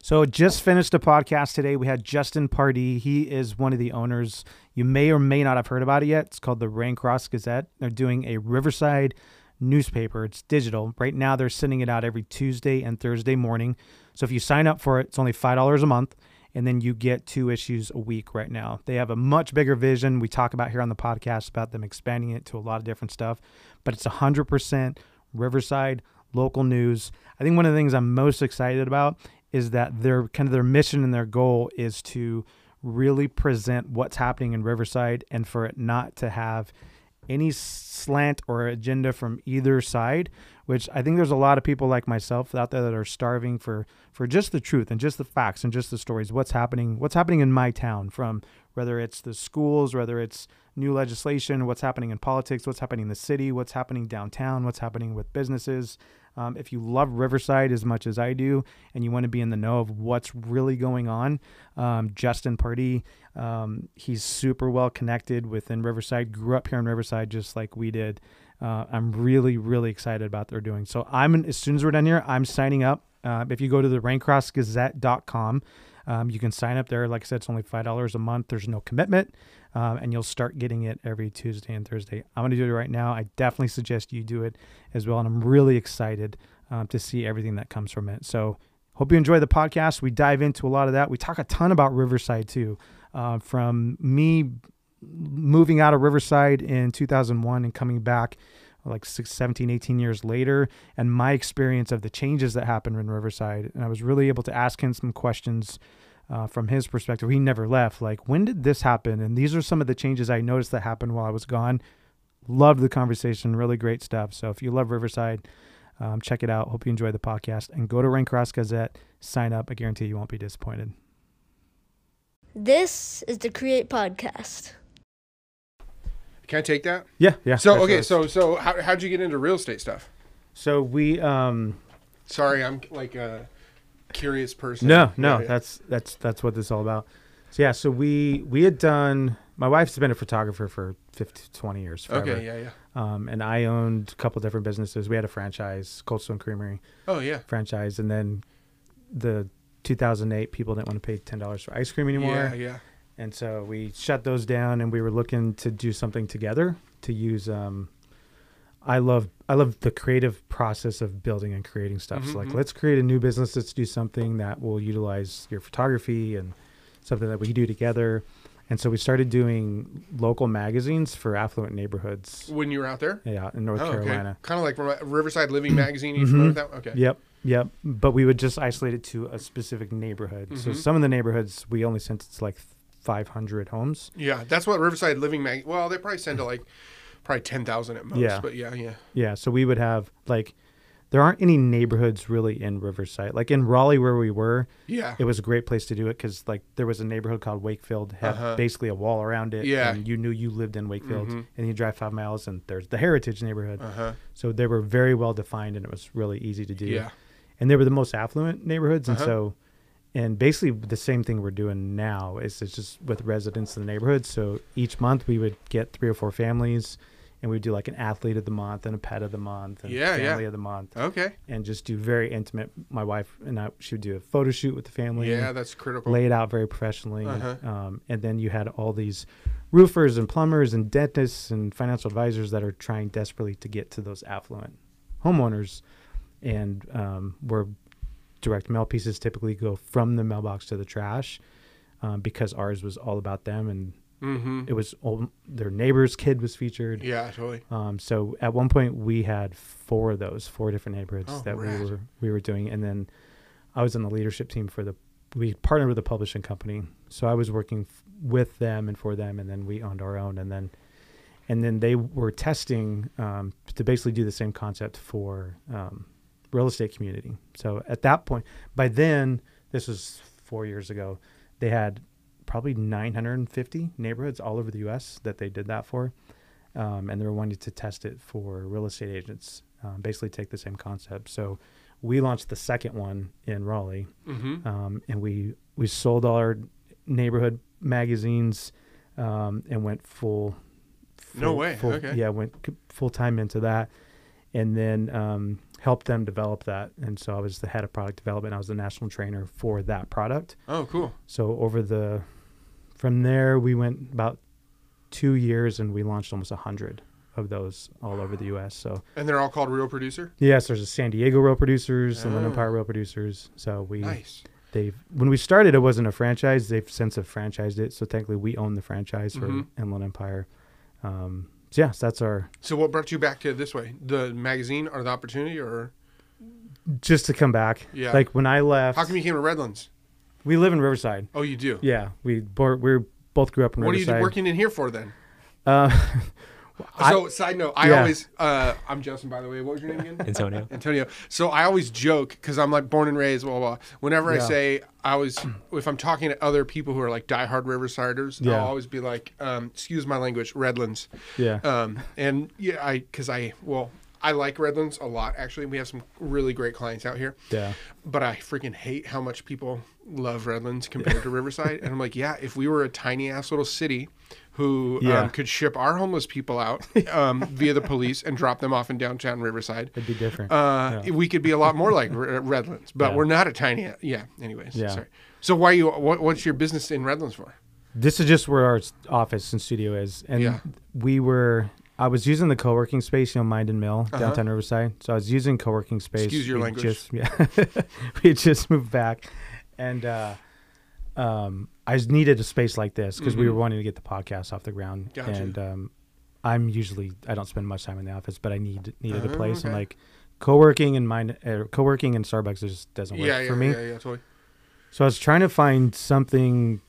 So just finished a podcast today. We had Justin Pardee. He is one of the owners. You may or may not have heard about it yet. It's called the Raincross Gazette. They're doing a Riverside newspaper. It's digital. Right now they're sending it out every Tuesday and Thursday morning. So if you sign up for it, it's only five dollars a month. And then you get two issues a week right now. They have a much bigger vision. We talk about here on the podcast about them expanding it to a lot of different stuff, but it's 100% Riverside local news. I think one of the things I'm most excited about is that their kind of their mission and their goal is to really present what's happening in Riverside and for it not to have any slant or agenda from either side which i think there's a lot of people like myself out there that are starving for for just the truth and just the facts and just the stories. What's happening what's happening in my town from whether it's the schools whether it's new legislation what's happening in politics what's happening in the city what's happening downtown what's happening with businesses um, if you love Riverside as much as I do, and you want to be in the know of what's really going on, um, Justin Pardee, um, he's super well connected within Riverside. Grew up here in Riverside, just like we did. Uh, I'm really, really excited about they're doing. So I'm as soon as we're done here, I'm signing up. Uh, if you go to the raincrossgazette.com, um, you can sign up there. Like I said, it's only five dollars a month. There's no commitment um, and you'll start getting it every Tuesday and Thursday. I'm going to do it right now. I definitely suggest you do it as well, and I'm really excited um, to see everything that comes from it. So, hope you enjoy the podcast. We dive into a lot of that. We talk a ton about Riverside too, uh, from me moving out of Riverside in 2001 and coming back like six, 17, 18 years later, and my experience of the changes that happened in Riverside. And I was really able to ask him some questions uh, from his perspective, he never left. Like, when did this happen? And these are some of the changes I noticed that happened while I was gone. Loved the conversation, really great stuff. So if you love Riverside, um, check it out. Hope you enjoy the podcast and go to Raincross Gazette, sign up. I guarantee you won't be disappointed. This is the Create Podcast. Can I take that? Yeah, yeah. So okay, so so how how'd you get into real estate stuff? So we um Sorry, I'm like a curious person. No, no, yeah, that's that's that's what this is all about. So yeah, so we we had done. My wife's been a photographer for 50, 20 years. Forever. Okay, yeah, yeah. Um, and I owned a couple different businesses. We had a franchise, Cold Stone Creamery. Oh yeah. Franchise, and then the 2008 people didn't want to pay ten dollars for ice cream anymore. Yeah, yeah. And so we shut those down, and we were looking to do something together to use um, I love I love the creative process of building and creating stuff. Mm-hmm, so like, mm-hmm. let's create a new business. Let's do something that will utilize your photography and something that we do together. And so we started doing local magazines for affluent neighborhoods. When you were out there? Yeah, in North oh, Carolina. Okay. Kind of like Riverside Living Magazine. You mm-hmm. that? Okay. Yep, yep. But we would just isolate it to a specific neighborhood. Mm-hmm. So some of the neighborhoods we only sent to like 500 homes. Yeah, that's what Riverside Living Mag. Well, they probably send to like probably 10,000 at most. Yeah. But yeah, yeah. Yeah. So we would have like, there aren't any neighborhoods really in Riverside. Like in Raleigh, where we were, yeah, it was a great place to do it because like there was a neighborhood called Wakefield, had uh-huh. basically a wall around it. Yeah, and you knew you lived in Wakefield, mm-hmm. and you drive five miles, and there's the Heritage neighborhood. Uh-huh. So they were very well defined, and it was really easy to do. Yeah, and they were the most affluent neighborhoods, and uh-huh. so and basically the same thing we're doing now is it's just with residents in the neighborhood. So each month we would get three or four families and we'd do like an athlete of the month and a pet of the month and yeah, family yeah. of the month. Okay. And just do very intimate. My wife and I, she would do a photo shoot with the family. Yeah, that's critical. Lay it out very professionally. Uh-huh. Um, and then you had all these roofers and plumbers and dentists and financial advisors that are trying desperately to get to those affluent homeowners. And um, where direct mail pieces typically go from the mailbox to the trash um, because ours was all about them and Mm-hmm. It was old, their neighbor's kid was featured. Yeah, totally. Um, so at one point we had four of those, four different neighborhoods oh, that rad. we were we were doing, and then I was on the leadership team for the. We partnered with a publishing company, so I was working f- with them and for them, and then we owned our own, and then and then they were testing um, to basically do the same concept for um, real estate community. So at that point, by then, this was four years ago, they had probably 950 neighborhoods all over the U.S. that they did that for, um, and they were wanting to test it for real estate agents. Um, basically, take the same concept. So we launched the second one in Raleigh, mm-hmm. um, and we we sold all our neighborhood magazines um, and went full, full. no way. Full, okay. Yeah, went full time into that, and then um, helped them develop that. And so I was the head of product development. I was the national trainer for that product. Oh, cool. So over the from there we went about two years and we launched almost a hundred of those all over the U.S. So And they're all called Real Producer. yes, there's a San Diego Real Producers, Oh. Empire Real Producers. So we Nice. they've when we started it wasn't a franchise. They've since have franchised it. So technically we own the franchise for Mhm. Inland Empire. Um, so yes, that's our So what brought you back to this way? The magazine or the opportunity or just to come back. Yeah. Like when I left, how come you came to Redlands? we live in Riverside. Oh, you do. Yeah, we we both grew up in Riverside. What are you working in here for then? Uh, I- so, side note, I Yeah. always, uh, I'm Justin, by the way. What was your name again? Antonio. Antonio. So I always joke because I'm like born and raised, blah, blah, blah. Whenever I say I was, if I'm talking to other people who are like diehard Riversiders, Yeah. I'll always be like, um, excuse my language, Redlands. yeah. Um, and yeah, I, because I, well, I like Redlands a lot, actually. We have some really great clients out here. yeah. But I freaking hate how much people love Redlands compared to Riverside. And I'm like, yeah, if we were a tiny ass little city who Yeah. um, could ship our homeless people out um, via the police and drop them off in downtown Riverside, It'd be different. uh, Yeah. we could be a lot more like Redlands. But Yeah. we're not a tiny. Yeah. Anyways. Yeah. Sorry. So why you? What, what's your business in Redlands for? This is just where our office and studio is, and we were. I was using the co-working space, you know, Mind and Mill, Uh-huh. downtown Riverside. So I was using co-working space. Excuse your We language. Just, yeah, we had just moved back, and uh, um, I just needed a space like this because we Mhm. were wanting to get the podcast off the ground. Gotcha. And um, I'm usually I don't spend much time in the office, but I need needed a Oh, place, and okay. like co-working and mind uh, co-working and Starbucks just doesn't work Yeah. Yeah. for me. Yeah. Yeah. Totally. So I was trying to find something.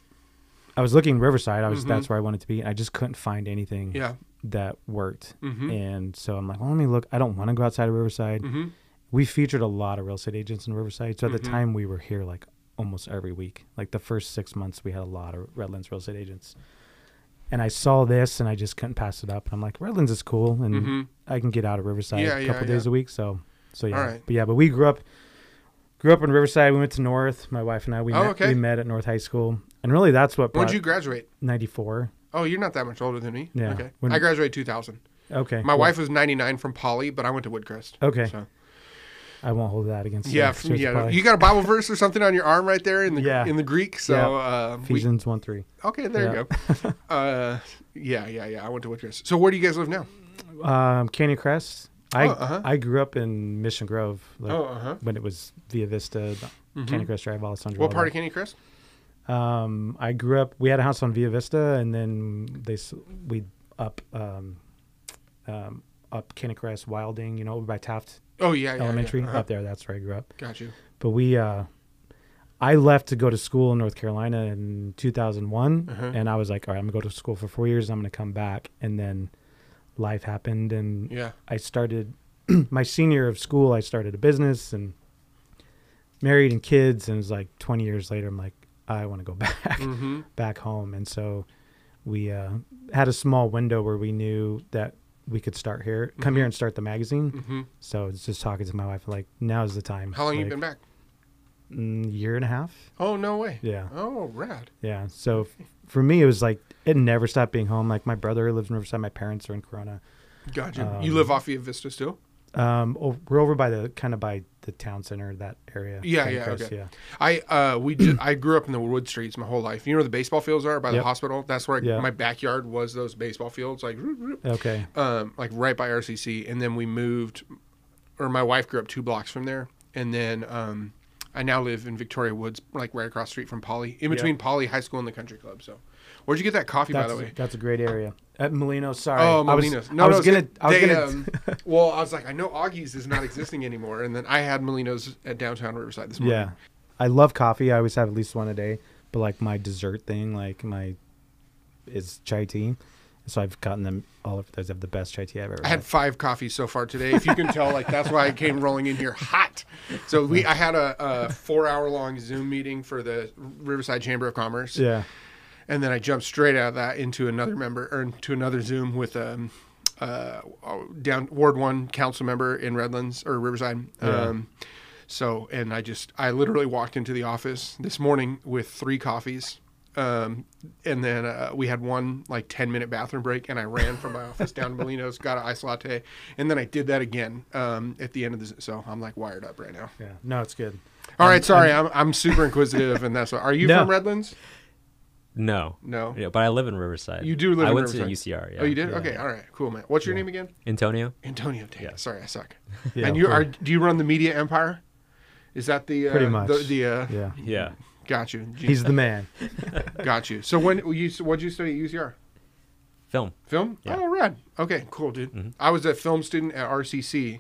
I was looking Riverside. I was Mhm. that's where I wanted to be. I just couldn't find anything Yeah. That worked. Mm-hmm. And so I'm like, well, let me look. I don't want to go outside of Riverside. Mm-hmm. We featured a lot of real estate agents in Riverside. So at Mhm. the time, we were here like almost every week. Like the first six months, we had a lot of Redlands real estate agents. And I saw this, and I just couldn't pass it up. And I'm like, Redlands is cool, and Mm-hmm. I can get out of Riverside Yeah, a yeah, couple days yeah. a week. So, so yeah. Right. But yeah, but we grew up, grew up in Riverside. We went to North. My wife and I we Oh, met, okay. we met at North High School, and really that's what When brought did you graduate? '94. Oh, you're not that much older than me. Yeah. Okay. When- I graduated 2000. Okay, My cool. wife was 99 from Poly, but I went to Woodcrest. Okay, So. I won't hold that against. Yeah, She yeah. probably You got a Bible verse or something on your arm right there in the Yeah. in the Greek. So um, we, Ephesians one three. okay, there you go. uh, yeah, yeah, yeah. I went to Woodcrest. So where do you guys live now? Um, Canyon Crest. I Oh, uh-huh. I grew up in Mission Grove. Like, oh, uh huh. when it was Via Vista, Canyon Crest Drive, Alessandro. What part of Canyon Crest? Um, I grew up. We had a house on Via Vista, and then they we up um, um, up Canyon Crest, Wilding. You know, over by Taft Oh yeah, yeah. Elementary. Yeah. Uh-huh. Up there, that's where I grew up. Got you. But we, uh, I left to go to school in North Carolina in 2001, Uh-huh. and I was like, all right, I'm gonna go to school for four years. I'm gonna come back, and then life happened, and Yeah. I started my senior of school. I started a business and married and kids, and it was like 20 years later. I'm like, I want to go back Mm-hmm. back home, and so we uh, had a small window where we knew that we could start here, come Mhm. here and start the magazine. Mm-hmm. So it's just talking to my wife, like, now is the time. How long like, you been back? Mm, year and a half. Oh no way. Yeah, Oh rad. yeah. So f- for me, it was like it never stopped being home. Like my brother lives in Riverside, my parents are in Corona. Got you. Um, you live off Via Vista still? Um, oh, we're over by the kind of by the town center, that area. Yeah, yeah, Crest, okay. yeah. I uh we ju- I grew up in the wood streets my whole life. You know where the baseball fields are by the Yep. hospital? That's where I- Yeah. my backyard was. Those baseball fields, like roop, roop, Okay. um, like right by RCC. And then we moved, or my wife grew up two blocks from there. And then um, I now live in Victoria Woods, like right across the street from Poly, in between Poly High School and the Country Club. So, where'd you get that coffee, That's by the way? that's a great area. At Molino, sorry. Oh, Molinos. No, I was no, gonna. I was they, gonna. um, well, I was like, I know Augie's is not existing anymore, and then I had Molinos at downtown Riverside this morning. yeah, I love coffee. I always have at least one a day. But like my dessert thing, like my is chai tea. So I've gotten them all of those. Have the best chai tea I've ever I had five coffes so far today. If you can tell, like that's why I came rolling in here hot. So we, I had a, a four-hour-long Zoom meeting for the Riverside Chamber of Commerce, Yeah. And then I jumped straight out of that into another member or into another Zoom with um, uh, down Ward One council member in Redlands or Riverside. Yeah. Um, so, and I just, I literally walked into the office this morning with three coffees, Um, and then uh, we had one like 10 minute bathroom break, and I ran from my office down to Molino's, got an ice latte, and then I did that again um, at the end of the. So I'm like wired up right now. Yeah. No, it's good. All right, sorry, I'm, I'm super inquisitive, and that's what. Are you No. from Redlands? No. No. Yeah, but I live in Riverside. You do live I in went to UCR. Yeah. Oh, you did? Yeah. Okay, all right, cool, man. What's your name again? Antonio. Antonio. Dang Yeah. Sorry, I suck. Yeah, and you are? Do you run the media empire? Is that the uh, Pretty much. the, the uh, Yeah. Yeah. got you? He's the man. got you. So when you what did you study at UCR? Film. Film? Yeah. Oh, rad. Okay, cool, dude. Mhm. I was a film student at RCC,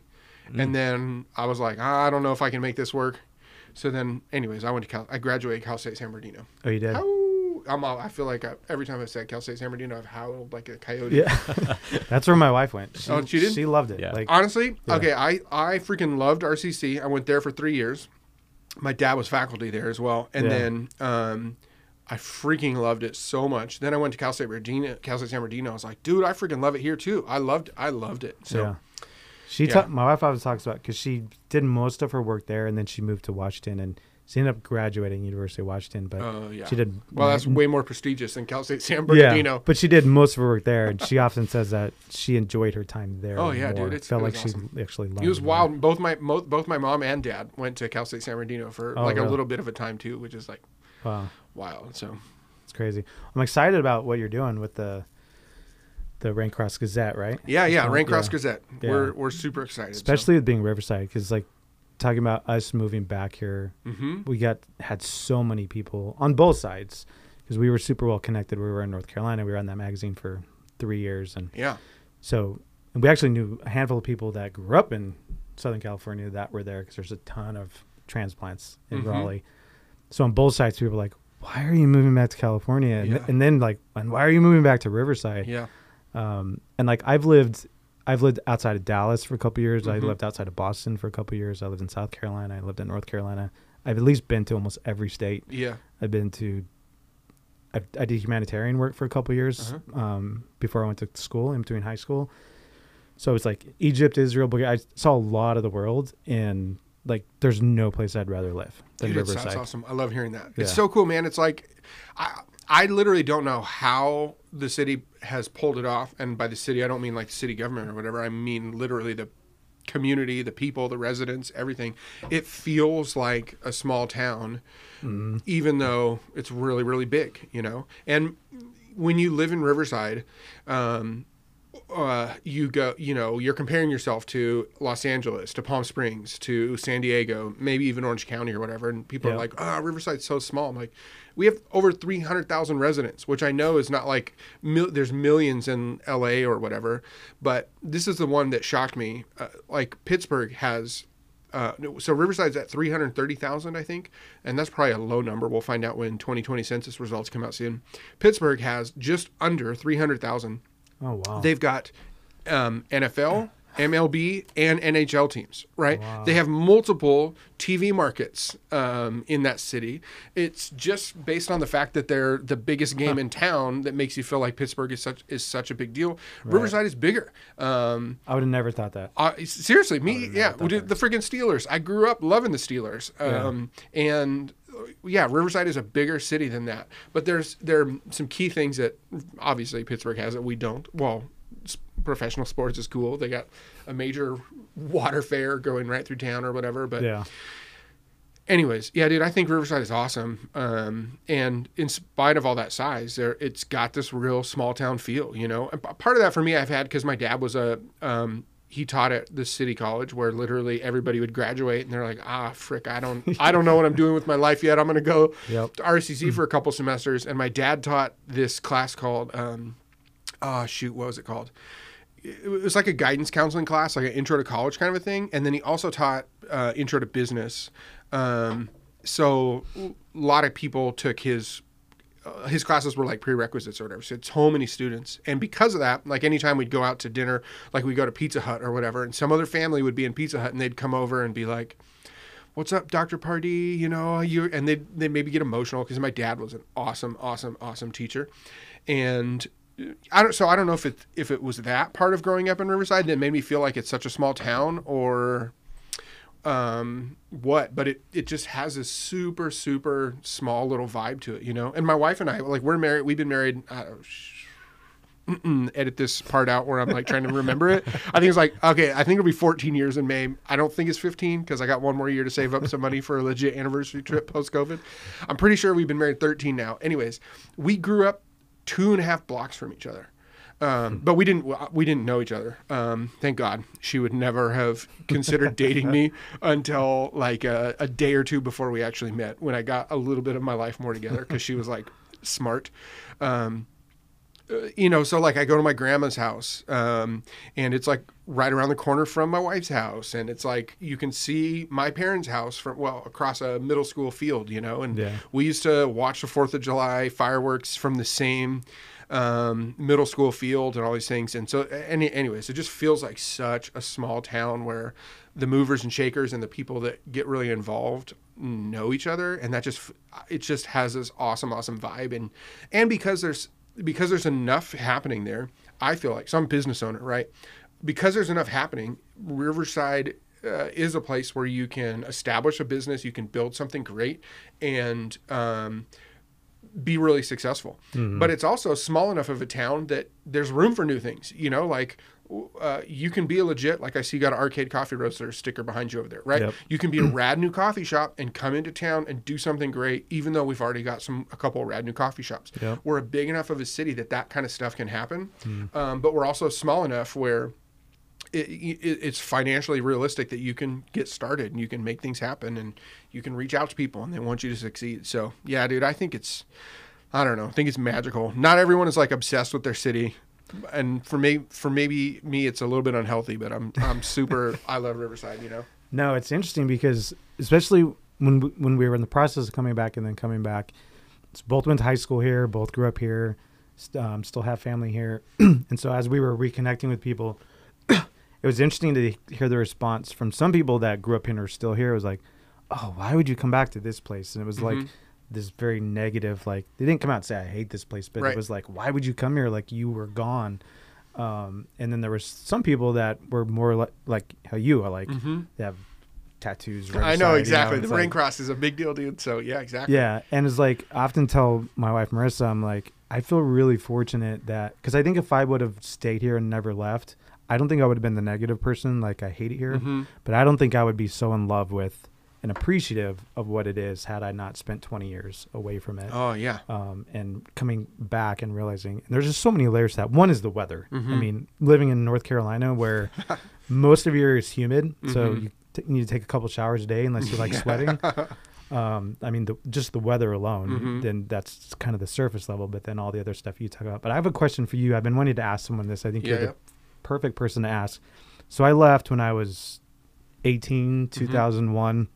and then I was like, ah, I don't know if I can make this work. So then, anyways, I went to Cal. I graduated Cal State San Bernardino. Oh, you did? Ow! I'm all, I feel like I, every time I said Cal State San Bernardino, I've howled like a coyote. Yeah. That's where my wife went. She, Oh, she did? She loved it. Yeah. Like, Honestly, Yeah. okay, I I freaking loved RCC. I went there for three years. My dad was faculty there as well, and Yeah. then um, I freaking loved it so much. Then I went to Cal State Bernardino, Cal State San Bernardino. I was like, dude, I freaking love it here too. I loved, I loved it. So yeah. She Yeah. ta- my wife always talks about because she did most of her work there, and then she moved to Washington, and she ended up graduating University of Washington. But Oh yeah. she did Well, that's way more prestigious than Cal State San Bernardino. yeah, but she did most of her work there, and she often says that she enjoyed her time there. Oh, yeah, more. dude, it's- felt it like was she actually learned. It It was more. wild. Both my both my mom and dad went to Cal State San Bernardino for Oh, like a little bit of a time too, which is like Wow, wild. So it's crazy. I'm excited about what you're doing with the the Raincross Gazette, right? yeah, yeah, So, Raincross yeah. Gazette. Yeah. We're we're super excited. especially with being Riverside, because like talking about us moving back here, hmm we got had so many people on both sides because we were super well connected. We were in North Carolina. We were on that magazine for three years, and Yeah. so and we actually knew a handful of people that grew up in Southern California that were there because there's a ton of transplants in Mhm. Raleigh. So on both sides, people were like, "Why are you moving back to California?" And, Yeah. and then like, "And why are you moving back to Riverside?" Yeah. um, and like I've lived, I've lived outside of Dallas for a couple years. I Mhm. lived outside of Boston for a couple years. I lived in South Carolina. I lived in North Carolina. I've at least been to almost every state. Yeah. I've been to. I, I did humanitarian work for a couple years Uh-huh. um, before I went to school, in between high school. So it's like Egypt, Israel, Bulgaria. I saw a lot of the world, and like there's no place I'd rather live than Dude, it sounds awesome. I love hearing that. It's so cool, man. It's like I I literally don't know how the city has pulled it off, and by the city I don't mean like the city government or whatever. I mean literally the community, the people, the residents, everything. It feels like a small town, even though it's really really big, you know. And when you live in Riverside, um, uh, you go, you know, you're comparing yourself to Los Angeles, to Palm Springs, to San Diego, maybe even Orange County or whatever. And people Yeah. are like, oh, Riverside's so small. I'm like, we have over 300,000 residents, which I know is not like mil- there's millions in LA or whatever. But this is the one that shocked me. Uh, like Pittsburgh has. Uh, so Riverside's at 330,000, I think, and that's probably a low number. We'll find out when 2020 census results come out soon. Pittsburgh has just under 300,000 Oh wow! they've got um, NFL, MLB, and NHL teams, right? Wow. They have multiple TV markets um, in that city. It's just based on the fact that they're the biggest game in town that makes you feel like Pittsburgh is such is such a big deal. Riverside is bigger. Um, I would have never thought that. uh, seriously, me, yeah, the, freaking Steelers. I grew up loving the Steelers, Yeah. um, and yeah, Riverside is a bigger city than that. But there's there are some key things that obviously Pittsburgh has that we don't. Well, professional sports is cool. They got a major water fair going right through town or whatever. But yeah, anyways, yeah, dude, I think Riverside is awesome. Um, and in spite of all that size, there it's got this real small town feel, you know. And p- part of that for me, I've had because my dad was a um, he taught at the city college where literally everybody would graduate and they're like, ah, frick, I don't, I don't know what I'm doing with my life yet. I'm gonna go Yep. to RCC for a couple semesters. And my dad taught this class called, um, oh shoot, what was it called? it was like a guidance counseling class, like an intro to college kind of a thing. And then he also taught uh, intro to business. Um, so a lot of people took his uh, his classes were like prerequisites or whatever. So so many students, and because of that, like anytime we'd go out to dinner, like we go to Pizza Hut or whatever, and some other family would be in Pizza Hut, and they'd come over and be like. What's up, Dr. Pardee? You know, you and they they maybe get emotional because my dad was an awesome, awesome, awesome teacher, and I don't. So I don't know if it if it was that part of growing up in Riverside that made me feel like it's such a small town, or um, what, but it it just has a super super small little vibe to it, you know. And my wife and I, like, we're married. We've been married. I don't sh- edit this part out where I'm like trying to remember it. I think it's like okay. I think it'll be 14 years in May. I don't think it's 15 because I got one more year to save up some money for a legit anniversary trip post COVID. I'm pretty sure we've been married 13 now. Anyways, we grew up two and a half blocks from each other. Um, but we didn't we didn't know each other. Um, thank God. She would never have considered dating me until like a, a day or two before we actually met. When I got a little bit of my life more together, because she was like smart. Um, uh, you know, so like I go to my grandma's house, um, and it's like right around the corner from my wife's house, and it's like you can see my parents' house from well across a middle school field, you know, and Yeah. we used to watch the Fourth of July fireworks from the same um, middle school field and all these things. And so, any, anyways, it just feels like such a small town where the movers and shakers and the people that get really involved know each other, and that just it just has this awesome, awesome vibe. And and because there's because there's enough happening there, I feel like some business owner, right? Because there's enough happening, Riverside uh, is a place where you can establish a business, you can build something great, and um, be really successful. But it's also small enough of a town that there's room for new things. You know, like uh, you can be a legit, like I see, you got an arcade coffee roaster sticker behind you over there, right? Yep. You can be a rad new coffee shop and come into town and do something great, even though we've already got some a couple of rad new coffee shops. Yep. We're a big enough of a city that that kind of stuff can happen, um, but we're also small enough where it, it, it's financially realistic that you can get started and you can make things happen and you can reach out to people and they want you to succeed. So yeah, dude, I think it's, I don't know, I think it's magical. Not everyone is like obsessed with their city. And for me, for maybe me, it's a little bit unhealthy, but I'm, I'm super, I love Riverside, you know? No, it's interesting because especially when when we were in the process of coming back and then coming back, it's both went to high school here, both grew up here, st- um, still have family here, and so as we were reconnecting with people, it was interesting to hear the response from some people that grew up here and are still here. It was like, "Oh, why would you come back to this place?" And it was like Mhm. this very negative. Like they didn't come out and say, "I hate this place," but Right. it was like, "Why would you come here? Like you were gone." Um, and then there was some people that were more like like how you are, like Mm-hmm. they have tattoos. I know you exactly. it's the ring like- cross is a big deal, dude. So yeah, exactly. Yeah, and it's like I often tell my wife Marissa, I'm like, I feel really fortunate that because I think if I would have stayed here and never left, I don't think I would have been the negative person. Like I hate it here, Mhm. but I don't think I would be so in love with and appreciative of what it is had I not spent 20 years away from it. Oh yeah. Um, and coming back and realizing and there's just so many layers to that. One is the weather. I Mhm. mean, living in North Carolina where most of your year is humid, so Mhm. you t- need to take a couple showers a day unless you're like sweating. Um, I mean, the, just the weather alone, Mhm. then that's kind of the surface level. But then all the other stuff you talk about. But I have a question for you. I've been wanting to ask someone this. I think Yeah, you're yeah. the perfect person to ask. So I left when I was 18, Mm-hmm. 2001,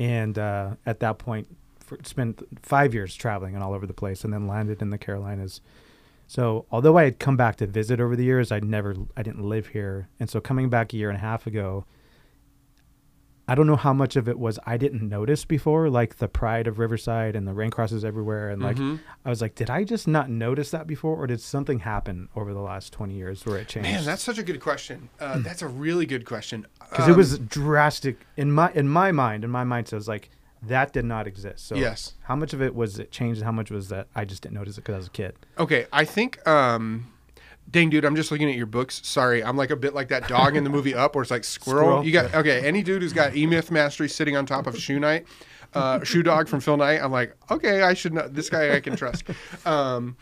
and uh, at that point, for, spent five years traveling and all over the place, and then landed in the Carolinas. So although I had come back to visit over the years, I'd never, I didn't live here, and so coming back a year and a half ago, I don't know how much of it was I didn't notice before, like the pride of Riverside and the rain crosses everywhere, and like Mhm. I was like, did I just not notice that before, or did something happen over the last twenty years where it changed? Man, that's such a good question. Uh, that's a really good question. because it Um, was drastic in my in my mind. In my mind, so it was like that did not exist. So Yes. how much of it was it changed, and how much was that I just didn't notice it because I was a kid? Okay, I think. Um, dang, dude, I'm just looking at your books. Sorry, I'm like a bit like that dog in the movie Up, where it's like squirrel. Squirrel. You got okay. Any dude who's got E Myth Mastery sitting on top of Shoe Knight, uh, Shoe Dog from Phil Knight, I'm like, okay, I should know this guy. I can trust. Um,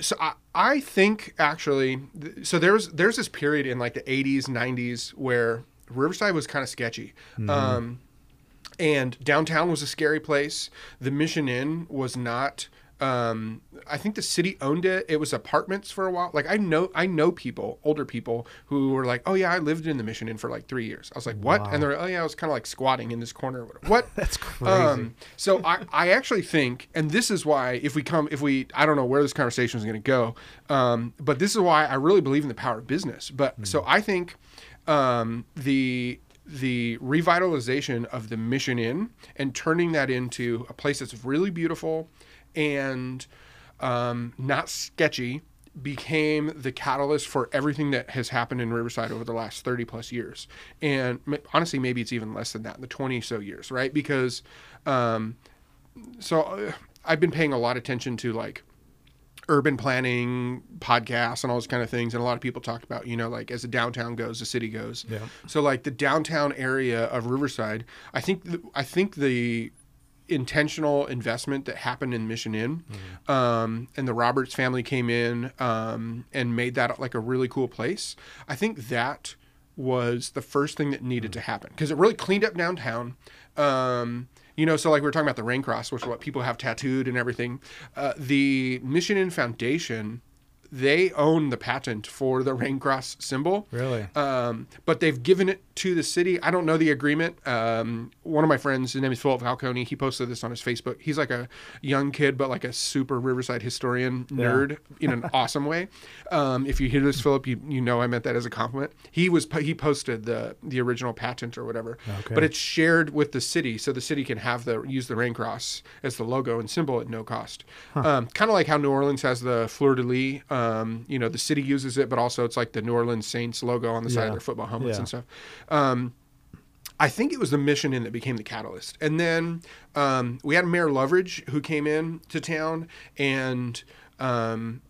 so I, I think actually, th- so there's there's this period in like the 80s, 90s where Riverside was kind of sketchy. Um, and downtown was a scary place. The Mission Inn was not. Um, I think the city owned it. It was apartments for a while. Like I know, I know people, older people who were like, "Oh yeah, I lived in the Mission Inn for like three years." I was like, "What?" Wow. And they're, "Oh yeah, I was kind of like squatting in this corner." Or whatever. What? That's crazy. Um, so I, I actually think, and this is why if we come, if we, I don't know where this conversation is going to go, um, but this is why I really believe in the power of business. But so I think um, the the revitalization of the Mission Inn and turning that into a place that's really beautiful and um, not sketchy became the catalyst for everything that has happened in Riverside over the last 30 plus years. And honestly, maybe it's even less than that, the 20 so years, right? Because, um, so uh, I've been paying a lot of attention to like urban planning podcasts and all those kind of things. And a lot of people talk about, you know, like as the downtown goes, the city goes. Yeah. So like the downtown area of Riverside, I think, the, I think the, intentional investment that happened in Mission Inn, um, and the Roberts family came in um, and made that like a really cool place. I think that was the first thing that needed to happen because it really cleaned up downtown. Um, you know, so like we were talking about the rain cross, which is what people have tattooed and everything. Uh, the Mission Inn Foundation, they own the patent for the rain cross symbol. Really? Um, but they've given it to the city. I don't know the agreement. Um, one of my friends, his name is Philip Falcone. He posted this on his Facebook. He's like a young kid, but like a super Riverside historian nerd in an awesome way. Um, if you hear this, Philip, you, you know I meant that as a compliment. He was he posted the the original patent or whatever, Okay. but it's shared with the city, so the city can have the use the rain cross as the logo and symbol at no cost. Um, kind of like how New Orleans has the fleur de lis. Um, you know, the city uses it, but also it's like the New Orleans Saints logo on the side Yeah. of their football helmets Yeah. and stuff. Um, I think it was the Mission Inn that became the catalyst. And then um, we had Mayor Loveridge who came in to town, and um,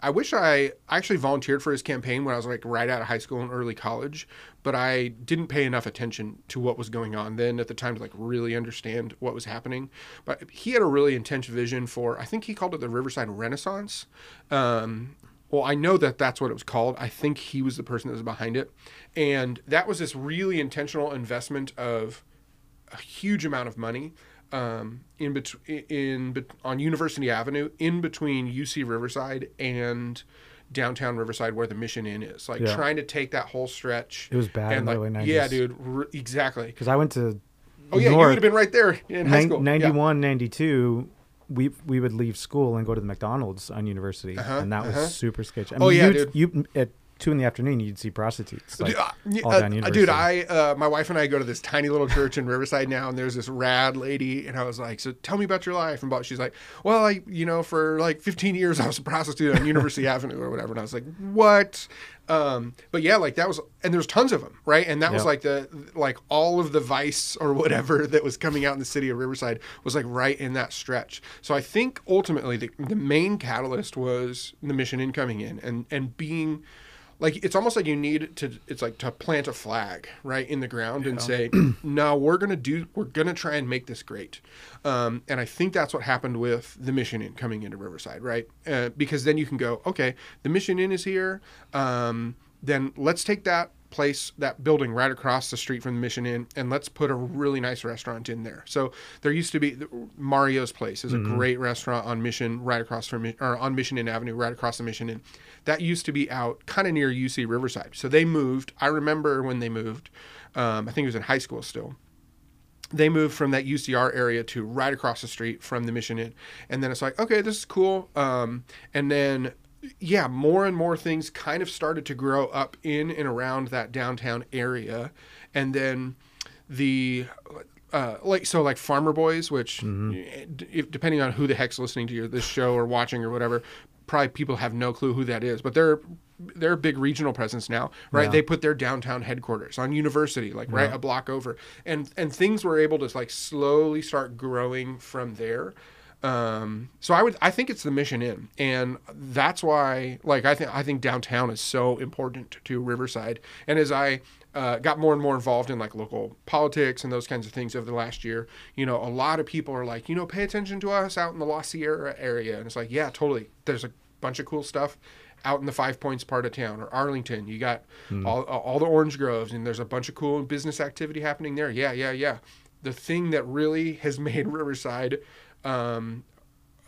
I wish I, actually volunteered for his campaign when I was like right out of high school and early college, but I didn't pay enough attention to what was going on then at the time to like really understand what was happening. But he had a really intense vision for, I think he called it the Riverside Renaissance. Um, well, I know that that's what it was called. I think he was the person that was behind it. And that was this really intentional investment of a huge amount of money um, in between in bet- on University Avenue in between UC Riverside and downtown Riverside where the Mission Inn is. Like Yeah. trying to take that whole stretch. It was bad in and the like, early 90s. Yeah, dude, r- exactly. Because I went to Oh yeah, you would have been right there in high school. Yeah. 91, 92, we we would leave school and go to the McDonald's on University, Uh-huh, and that was uh-huh. super sketchy. I Oh, yeah, you'd- dude. You at two in the afternoon, you'd see prostitutes. Like, Dude, uh, all uh, down uh, dude, I, uh, my wife and I go to this tiny little church in Riverside now, and there's this rad lady, and I was like, "So tell me about your life." And about, she's like, "Well, I, you know, for like 15 years, I was a prostitute on University Avenue or whatever." And I was like, "What?" Um, but yeah, like that was, and there's tons of them, right? And that was like the, like all of the vice or whatever that was coming out in the city of Riverside was like right in that stretch. So I think ultimately the, the main catalyst was the Mission Inn coming in and and being like it's almost like you need to it's like to plant a flag right in the ground and say no we're gonna do we're gonna try and make this great. Um, and i think that's what happened with the mission inn coming into riverside right? Uh, because then you can go okay the mission inn is here um, then let's take that place that building right across the street from the mission inn and let's put a really nice restaurant in there. So there used to be mario's place is a great restaurant on mission right across from or on mission inn avenue right across the mission inn that used to be out kind of near uc riverside so they moved i remember when they moved um, i think it was in high school still they moved from that UCR area to right across the street from the Mission Inn. And then it's like, okay, this is cool. Um, and then, yeah, more and more things kind of started to grow up in and around that downtown area. And then the, uh, like, so like Farmer Boys, which, if, depending on who the heck's listening to your, this show or watching or whatever, probably people have no clue who that is, but they're, they're a big regional presence now, right? Yeah. They put their downtown headquarters on University, like right a block over, and and things were able to like slowly start growing from there. Um, so I would I think it's the Mission Inn, and that's why like I think I think downtown is so important to Riverside. And as I uh, got more and more involved in like local politics and those kinds of things over the last year, you know, a lot of people are like, you know, pay attention to us out in the La Sierra area, and it's like, yeah, totally. There's a bunch of cool stuff out in the Five Points part of town or Arlington. You got all, all the orange groves, and there's a bunch of cool business activity happening there. Yeah, yeah, yeah. The thing that really has made Riverside um,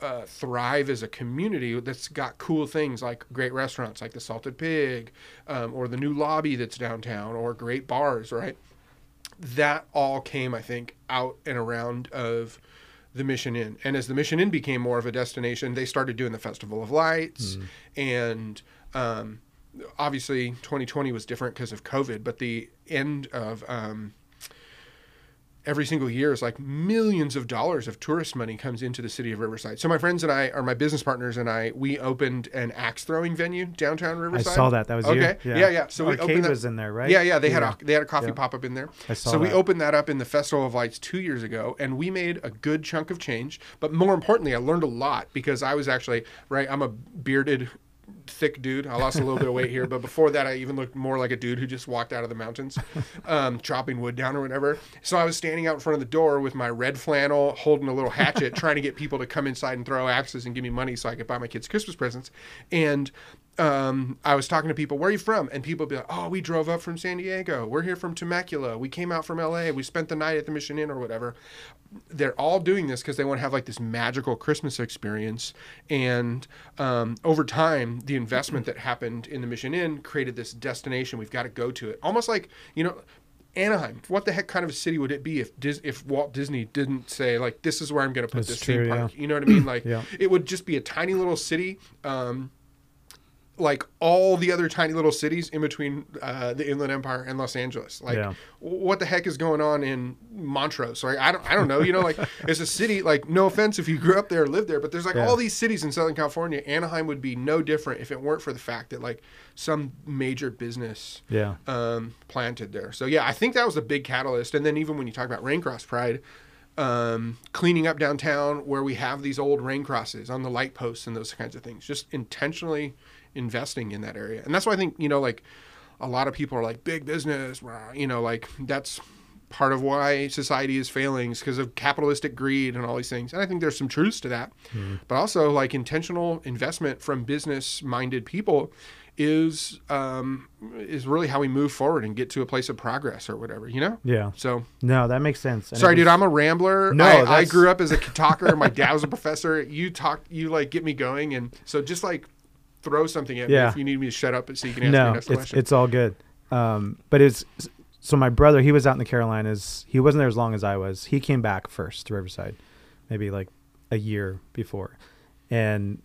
uh, thrive as a community that's got cool things like great restaurants like the Salted Pig um, or the new lobby that's downtown or great bars, right? That all came, I think, out and around of the Mission Inn. And as the Mission Inn became more of a destination, they started doing the Festival of Lights. And um, obviously, 2020 was different because of COVID, but the end of. Um, every single year is like millions of dollars of tourist money comes into the city of Riverside. So my friends and I, are my business partners and I, we opened an axe throwing venue downtown Riverside. I saw that. That was okay. you. Yeah, yeah. So we opened that. was in there, right? Yeah, yeah. They had a they had a coffee Yeah. pop up in there. I saw so we opened that up in the Festival of Lights two years ago, and we made a good chunk of change. But more importantly, I learned a lot because I was actually right. I'm a bearded. Thick dude. I lost a little bit of weight here, but before that, I even looked more like a dude who just walked out of the mountains, um, chopping wood down or whatever. So I was standing out in front of the door with my red flannel, holding a little hatchet, trying to get people to come inside and throw axes and give me money so I could buy my kids Christmas presents. And um, I was talking to people, where are you from? And people would be like, oh, we drove up from San Diego. We're here from Temecula. We came out from LA. We spent the night at the Mission Inn or whatever. They're all doing this because they want to have like this magical Christmas experience. And um, over time, the investment that happened in the Mission Inn created this destination. We've got to go to it. Almost like, you know, Anaheim. What the heck kind of a city would it be if Dis- if Walt Disney didn't say like this is where I'm going to put That's this true, theme yeah. park? You know what I mean? Like Yeah. it would just be a tiny little city. Um, like all the other tiny little cities in between uh, the Inland Empire and Los Angeles. Like, Yeah. what the heck is going on in Montrose? Like, I don't, I don't know. You know, like it's a city. Like, no offense if you grew up there or lived there, but there's like Yeah. all these cities in Southern California. Anaheim would be no different if it weren't for the fact that like some major business Yeah. um, planted there. So yeah, I think that was a big catalyst. And then even when you talk about Raincross Pride, um, cleaning up downtown where we have these old rain crosses on the light posts and those kinds of things, just intentionally investing in that area. And that's why I think you know like a lot of people are like big business, rah, you know, like that's part of why society is failing is because of capitalistic greed and all these things. And I think there's some truths to that. But also like intentional investment from business minded people is um, is really how we move forward and get to a place of progress or whatever, you know? Yeah. So No, that makes sense. And sorry, dude, I'm a rambler. No, I, I grew up as a talker. My dad was a professor. You talk, you like get me going, and so just like throw something at Yeah. me if you need me to shut up so you can ask me no, next it's question. it's all good. Um, but it's so my brother. He was out in the Carolinas. He wasn't there as long as I was. He came back first to Riverside, maybe like a year before, and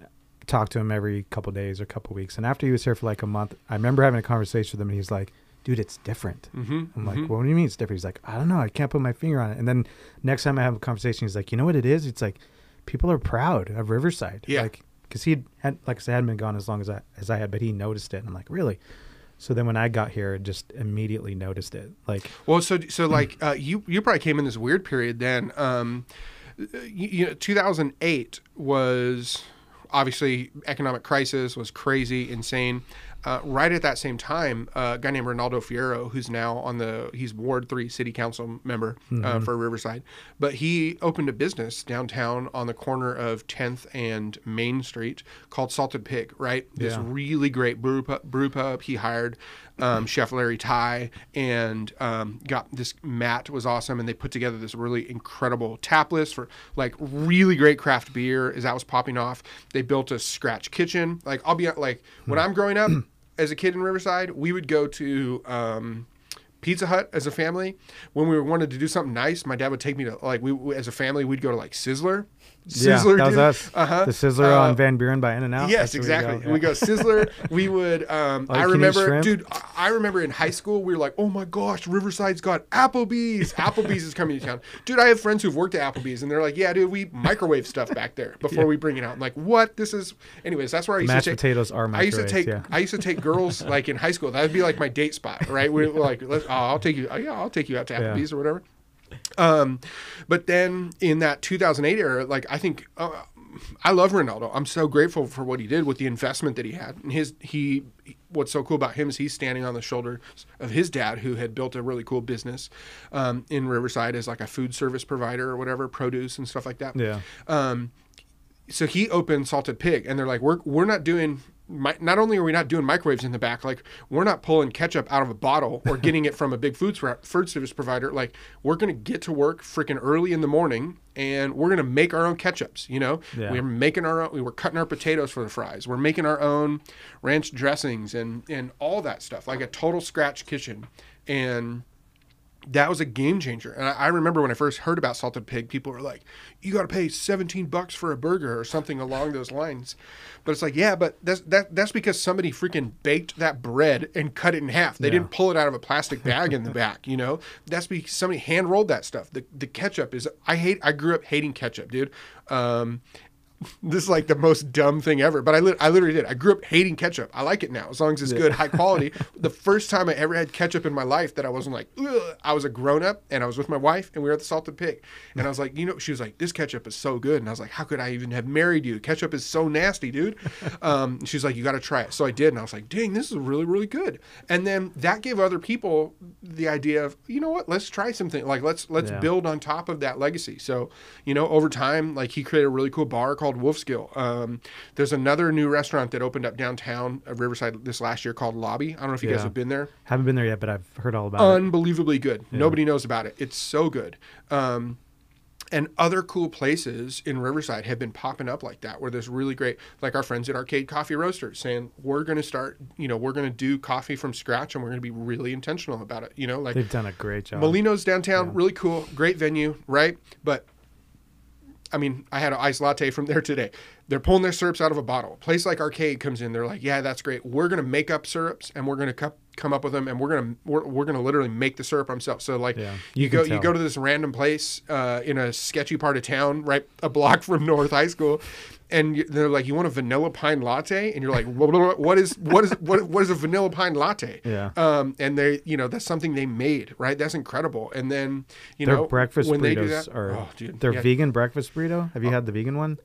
talked to him every couple days or couple weeks. And after he was here for like a month, I remember having a conversation with him, and he's like, "Dude, it's different." mm-hmm, I'm like, "What do you mean it's different?" He's like, "I don't know. I can't put my finger on it." And then next time I have a conversation, he's like, "You know what it is? It's like people are proud of Riverside." Yeah. Like, because he had, like I said, hadn't been gone as long as I as I had, but he noticed it. And I'm like, "Really?" So then when I got here, just immediately noticed it. Like, Well, so so like uh, you you probably came in this weird period then. Um, you, you know, 2008 was obviously economic crisis was crazy, insane. Uh, right at that same time, uh, a guy named Ronaldo Fierro, who's now on the he's Ward Three City Council member uh, for Riverside, but he opened a business downtown on the corner of 10th and Main Street called Salted Pig. Right, this really great brew pub. Brew pub. He hired um, Chef Larry Ty and um, got this. Matt was awesome, and they put together this really incredible tap list for like really great craft beer. As that was popping off, they built a scratch kitchen. Like I'll be like when I'm growing up as a kid in Riverside, we would go to. Um, Pizza Hut as a family. When we wanted to do something nice, my dad would take me to like we, as a family we'd go to like Sizzler. Yeah, that was us. Uh-huh. The Sizzler Uh, on Van Buren by In and Out. Yes, That's exactly. We We go. go Sizzler. we would. Um, All I you can eat remember, dude. I- remember in high school we were like, "Oh my gosh, Riverside's got Applebee's. Applebee's is coming to town." Dude, I have friends who've worked at Applebee's, and they're like, "Yeah, dude, we microwave stuff back there before we bring it out." I'm like, "What? This is." Anyways, that's where I used Mashed to take. potatoes are I used to take. yeah. I used to take girls like in high school. That would be like my date spot, right? We were like, Let's, oh, "I'll take you. Oh, yeah, I'll take you out to Yeah. Applebee's or whatever." Um, but then in that 2008 era, like I think uh, I love Ronaldo. I'm so grateful for what he did with the investment that he had. And his he, what's so cool about him is he's standing on the shoulders of his dad, who had built a really cool business um, in Riverside as like a food service provider or whatever, produce and stuff like that. Yeah. Um, so he opened Salted Pig, and they're like, we're we're not doing. Mi- not only are we not doing microwaves in the back, like we're not pulling ketchup out of a bottle or getting it from a big food food service provider. Like we're gonna get to work freaking early in the morning, and we're gonna make our own ketchups. You know, Yeah. we're making our own. We were cutting our potatoes for the fries. We're making our own ranch dressings and and all that stuff, like a total scratch kitchen. And that was a game changer. And I, I remember when I first heard about salted pig, people were like, "You got to pay 17 bucks for a burger or something along those lines." But it's like, yeah, but that's that that's because somebody freaking baked that bread and cut it in half. They Yeah. didn't pull it out of a plastic bag in the back, you know. That's because somebody hand rolled that stuff. The the ketchup is I hate. I grew up hating ketchup, dude. Um, this is like the most dumb thing ever, but I, lit I literally did. I grew up hating ketchup. I like it now as long as it's good, high quality. the first time I ever had ketchup in my life that I wasn't like, Ugh, I was a grown up and I was with my wife and we were at the Salted Pig. And I was like, you know, she was like, this ketchup is so good. And I was like, how could I even have married you? Ketchup is so nasty, dude. Um, she's like, you got to try it. So I did. And I was like, dang, this is really, really good. And then that gave other people the idea of, you know what, let's try something. Like, let's, let's Yeah. build on top of that legacy. So, you know, over time, like he created a really cool bar called Wolfskill. Um, there's another new restaurant that opened up downtown of Riverside this last year called Lobby. I don't know if you guys have been there. Haven't been there yet, but I've heard all about it. Unbelievably good. Nobody knows about it. It's so good. Um, and other cool places in Riverside have been popping up like that, where there's really great, like our friends at Arcade Coffee Roasters saying, we're going to start, you know, we're going to do coffee from scratch and we're going to be really intentional about it. You know, like They've done a great job. Molino's downtown, really cool, great venue, right? But I mean, I had an iced latte from there today. They're pulling their syrups out of a bottle. A place like Arcade comes in, they're like, "Yeah, that's great. We're gonna make up syrups, and we're gonna cup, come up with them, and we're gonna we're, we're gonna literally make the syrup ourselves." So like, Yeah, you, you go can you go to this random place uh, in a sketchy part of town, right a block from North High School, and they're like, "You want a vanilla pine latte?" And you're like, "What is what is what, what is a vanilla pine latte?" Yeah. Um, and they, you know, that's something they made, right? That's incredible. And then, you Their know, breakfast when they do burritos that, are oh, dude, their yeah. Vegan breakfast burrito. Have you had the vegan one?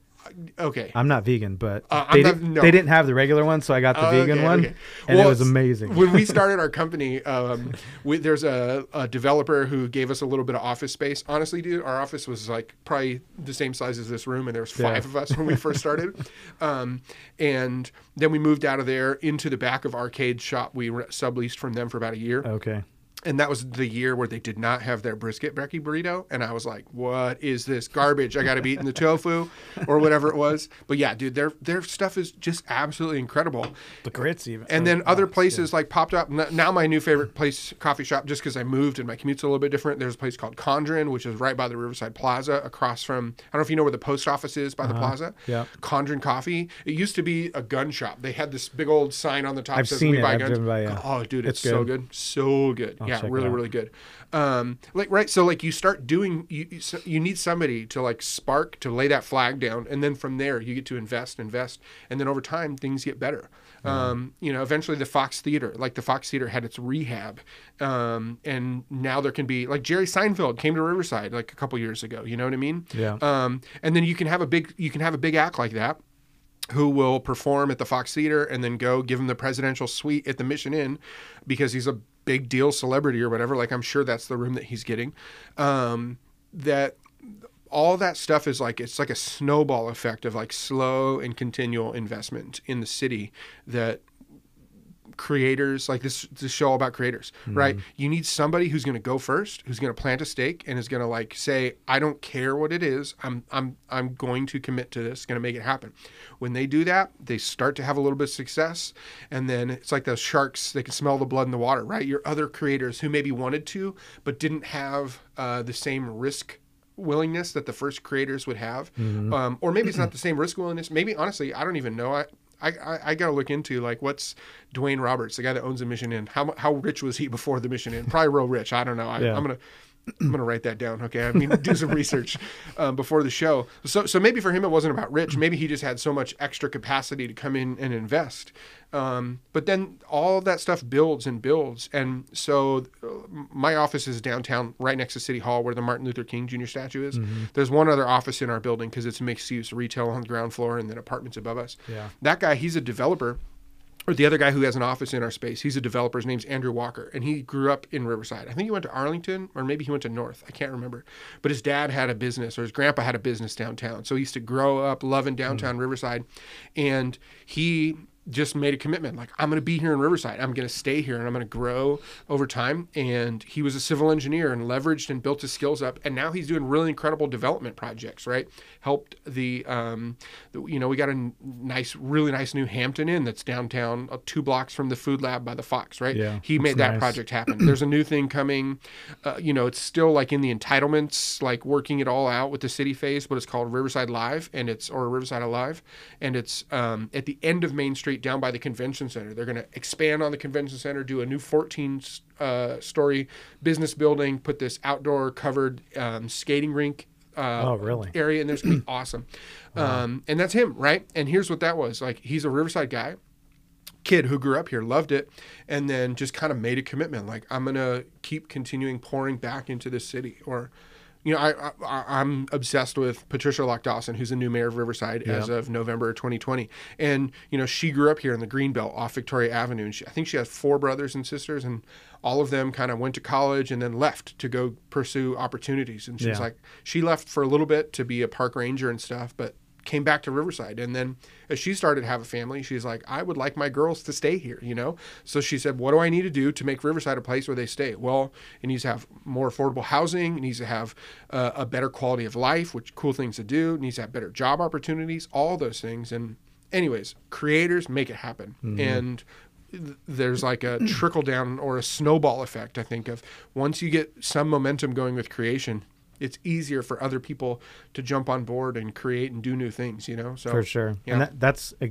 Okay. I'm not vegan, but Uh, they, not- didn't, no. they didn't have the regular one, so I got the Oh, vegan okay, one, okay. and Well, it was amazing. when we started our company, um, we, there's a, a developer who gave us a little bit of office space. Honestly, dude, our office was like probably the same size as this room, and there was Yeah. five of us when we first started. Um, and then we moved out of there into the back of Arcade Shop. We re- subleased from them for about a year. okay. And that was the year where they did not have their brisket brekkie burrito. And I was like, what is this garbage? I got to be eating the tofu or whatever it was. But yeah, dude, their, their stuff is just absolutely incredible. The grits even. And then other places like popped up. Now my new favorite place, coffee shop, just because I moved and my commute's a little bit different. There's a place called Condren, which is right by the Riverside Plaza, across from. I don't know if you know where the post office is by the plaza. Uh-huh. Yeah. Condren Coffee. It used to be a gun shop. They had this big old sign on the top. I've that says, seen "We it. buy I've guns." by, yeah. Oh, dude, it's, It's so good. good, so good. Yeah, really, really good. Um, like right, so like you start doing. You you you need somebody to like spark to lay that flag down, and then from there you get to invest, invest, and then over time things get better. Um, you know, eventually the Fox Theater, like the Fox Theater, had its rehab, um, and now there can be like Jerry Seinfeld came to Riverside like a couple years ago. You know what I mean? Yeah. Um, and then you can have a big you can have a big act like that who will perform at the Fox Theater and then go give him the presidential suite at the Mission Inn because he's a big deal celebrity or whatever. Like I'm sure that's the room that he's getting. Um, that all that stuff is like it's like a snowball effect of like slow and continual investment in the city that creators like this this show about creators right? You need somebody who's going to go first who's going to plant a stake and is going to like say i don't care what it is. I'm i'm i'm going to commit to this going to make it happen. When they do that they start to have a little bit of success and then it's like those sharks they can smell the blood in the water right? Your other creators who maybe wanted to but didn't have uh, the same risk willingness that the first creators would have. Um, or maybe it's not the same risk willingness. Maybe honestly i don't even know. I I, I, I gotta look into like what's Duane Roberts, the guy that owns the Mission Inn. How how rich was he before the Mission Inn? Probably real rich. I don't know. I, Yeah. I'm gonna I'm gonna write that down. Okay, I mean do some research um, before the show. So so maybe for him it wasn't about rich. Maybe he just had so much extra capacity to come in and invest. Um, but then all that stuff builds and builds. And so uh, my office is downtown, right next to City Hall, where the Martin Luther King Jr. statue is. There's one other office in our building because it's mixed use retail on the ground floor and then apartments above us. Yeah. That guy, he's a developer. Or the other guy who has an office in our space, he's a developer. His name's Andrew Walker, and he grew up in Riverside. I think he went to Arlington, or maybe he went to North. I can't remember. But his dad had a business, or his grandpa had a business downtown. So he used to grow up loving downtown mm. Riverside, and he just made a commitment like i'm going to be here in riverside. I'm going to stay here and i'm going to grow over time. And he was a civil engineer and leveraged and built his skills up and now he's doing really incredible development projects right? Helped the um the, you know we got a nice really nice new hampton inn that's downtown uh, two blocks from the food lab by the fox right? Yeah, he made that nice. project happen. There's a new thing coming uh, you know it's still like in the entitlements like working it all out with the city phase but it's called riverside live and it's or riverside alive and it's um, at the end of main street down by the convention center. They're going to expand on the convention center do a new 14 uh, story business building put this outdoor covered um, skating rink uh, Oh, really? area and there's going to be awesome. Um, and that's him right? And here's what that was. Like he's a riverside guy kid who grew up here loved it and then just kind of made a commitment like i'm gonna keep continuing pouring back into this city or you know i, I i'm obsessed with patricia lock dawson who's the new mayor of riverside as of november 2020 and you know she grew up here in the greenbelt off victoria avenue. And she, i think she has four brothers and sisters and all of them kind of went to college and then left to go pursue opportunities. And she's Yeah. like she left for a little bit to be a park ranger and stuff but came back to Riverside. And then as she started to have a family, she's like, I would like my girls to stay here, you know? So she said, What do I need to do to make Riverside a place where they stay? Well, it needs to have more affordable housing, it needs to have uh, a better quality of life, which cool things to do, it needs to have better job opportunities, all those things. And, anyways, creators make it happen. And there's like a trickle down or a snowball effect, I think, of once you get some momentum going with creation, it's easier for other people to jump on board and create and do new things, you know? So for sure. yeah. And that, that's a,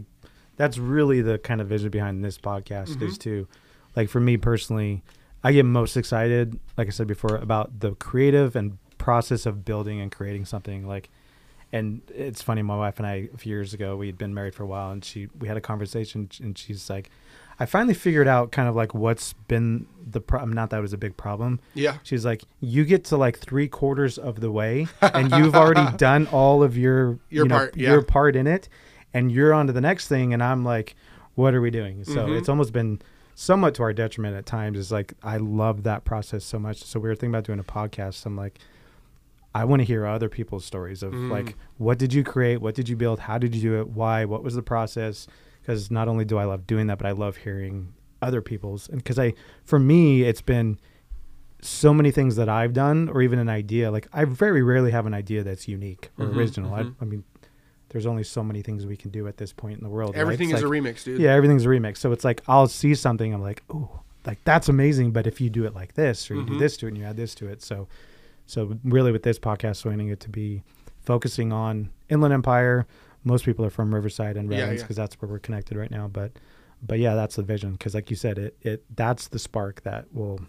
that's really the kind of vision behind this podcast Mm-hmm. is to, like for me personally, I get most excited, like I said before, about the creative and process of building and creating something. Like, and it's funny, my wife and I a few years ago we had been married for a while, and she we had a conversation, and she's like, I finally figured out kind of like what's been the problem. Not that it was a big problem. Yeah. She's like, you get to like three quarters of the way, and you've already done all of your Your you know, part, yeah. your part in it, and you're on to the next thing. And I'm like, what are we doing? So Mhm. it's almost been somewhat to our detriment at times. Is like I love that process so much. So we were thinking about doing a podcast. I'm like, I want to hear other people's stories of Mm. like, what did you create? What did you build? How did you do it? Why? What was the process? Because not only do I love doing that, but I love hearing other people's. And because I, for me, it's been so many things that I've done, or even an idea. Like I very rarely have an idea that's unique or Mhm, original. mhm. I, I mean, there's only so many things we can do at this point in the world. Everything It's is like- a remix, dude. yeah, everything's a remix. So it's like I'll see something, I'm like, oh, like that's amazing. But if you do it like this, or you do Mhm. this to it, and you add this to it, so so really with this podcast, wanting it to be focusing on Inland Empire. Most people are from Riverside and Yeah, Redlands yeah. because that's where we're connected right now. But but yeah, that's the vision. Because like you said, it it that's the spark that will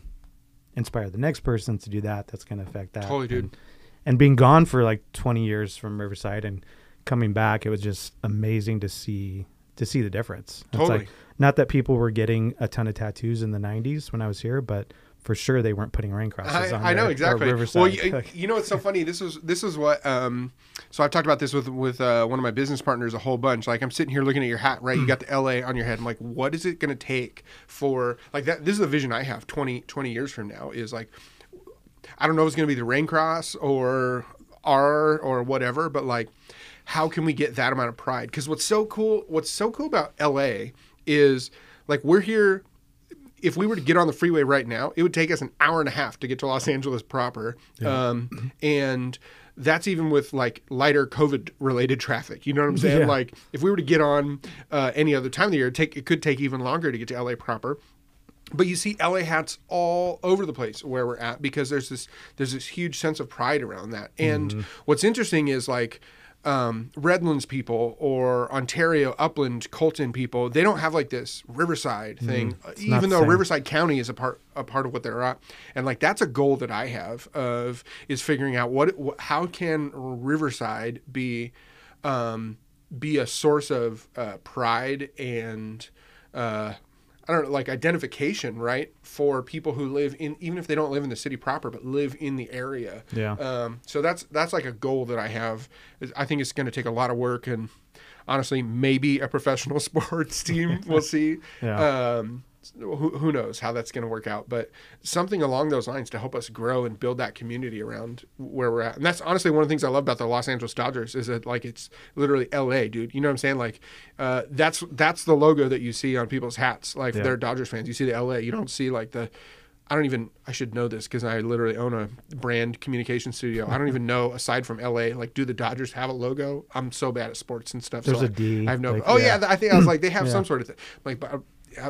inspire the next person to do that. That's going to affect that. Totally, dude. And, and being gone for like 20 years from Riverside and coming back, it was just amazing to see to see the difference. It's Totally. like not that people were getting a ton of tattoos in the 90s when I was here, but for sure they weren't putting rain crosses I, on I know their- or exactly. Well, you, you know what's so funny? This is this is what. Um, so I've talked about this with with uh, one of my business partners a whole bunch. Like I'm sitting here looking at your hat, right? You got the LA on your head. I'm like, what is it going to take for like that? This is a vision I have 20, 20 years from now. Is like, I don't know if it's going to be the rain cross or R or whatever, but like, how can we get that amount of pride? Because what's so cool, what's so cool about LA is like we're here if we were to get on the freeway right now, it would take us an hour and a half to get to Los Angeles proper. Um, and that's even with like lighter COVID related traffic. You know what I'm saying? Yeah. Like if we were to get on uh, any other time of the year, it take it could take even longer to get to LA proper. But you see LA hats all over the place where we're at because there's this there's this huge sense of pride around that. And what's interesting is like um, Redlands people or Ontario Upland Colton people, they don't have like this Riverside thing, uh, not even though. Riverside County is a part a part of what they're at. And like that's a goal that I have of is figuring out what, what how can Riverside be um, be a source of uh, pride and uh, I don't know, like identification, right, for people who live in, even if they don't live in the city proper, but live in the area. Yeah. Um, so that's that's like a goal that I have. I think it's going to take a lot of work and honestly, maybe a professional sports team. We'll see. Yeah. Um, who, who knows how that's going to work out, but something along those lines to help us grow and build that community around where we're at. And that's honestly one of the things I love about the Los Angeles Dodgers is that like it's literally LA, dude. You know what I'm saying? Like uh, that's that's the logo that you see on people's hats. Like Yeah. they're Dodgers fans. You see the LA. You don't see like the I don't even I should know this because I literally own a brand communication studio. I don't even know aside from LA, like do the Dodgers have a logo? I'm so bad at sports and stuff. There's so a D, I have no. like, oh yeah. yeah, I think I was like they have Yeah. some sort of thing. Like, but uh,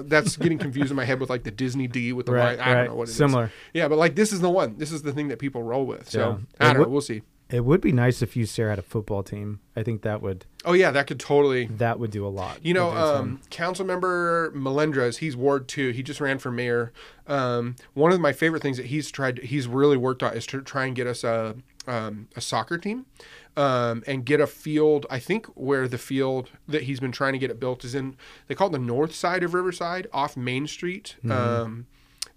that's getting confused in my head with like the Disney D with the Right, line. I don't know what it is. Similar. Yeah, but like this is the one. This is the thing that people roll with. So Yeah. I don't know. We'll see. It would be nice if you Sarah had a football team. I think that would Oh yeah, that could totally. that would do a lot. You know, with their team. um, council member Melendrez, he's Ward two. He just ran for mayor. Um, one of my favorite things that he's tried, he's really worked on, is to try and get us a um, a soccer team, um, and get a field. I think where the field that he's been trying to get it built is in. They call it the north side of Riverside, off Main Street. Mm-hmm. Um,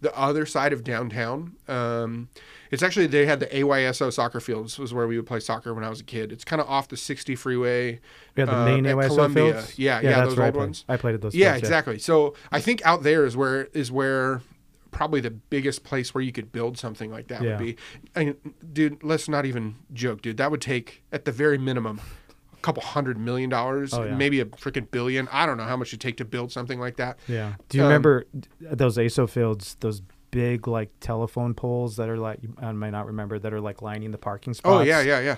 the other side of downtown. Um, it's actually they had the AYSO soccer fields was where we would play soccer when I was a kid. It's kind of off the 60 freeway. we had the uh, main at AYSO Columbia. fields. Yeah, yeah, that's those old ones. I played at those. Yeah, fields, exactly. So I think out there is where is where probably the biggest place where you could build something like that Yeah. would be. And dude, let's not even joke, dude. That would take at the very minimum a couple hundred million dollars, Oh, yeah. maybe a freaking billion. I don't know how much it'd take to build something like that. Yeah. Do you Um, remember those AYSO fields? Those big like telephone poles that are like I might not remember that are like lining the parking spots. Oh yeah, yeah, yeah.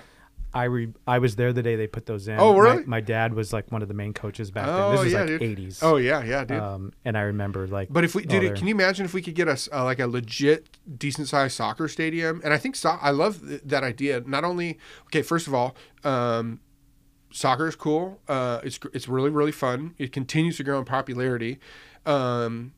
I re- I was there the day they put those in. Oh, My- really? My, dad was like one of the main coaches back then. Oh This is yeah, like dude. eighties. Oh yeah, yeah, dude. Um, and I remember like. But if we, oh, dude, can you imagine if we could get us uh, like a legit, decent sized soccer stadium? And I think so- I love th- that idea. Not only, okay, first of all, um, soccer is cool. Uh, it's it's really really fun. It continues to grow in popularity. Um,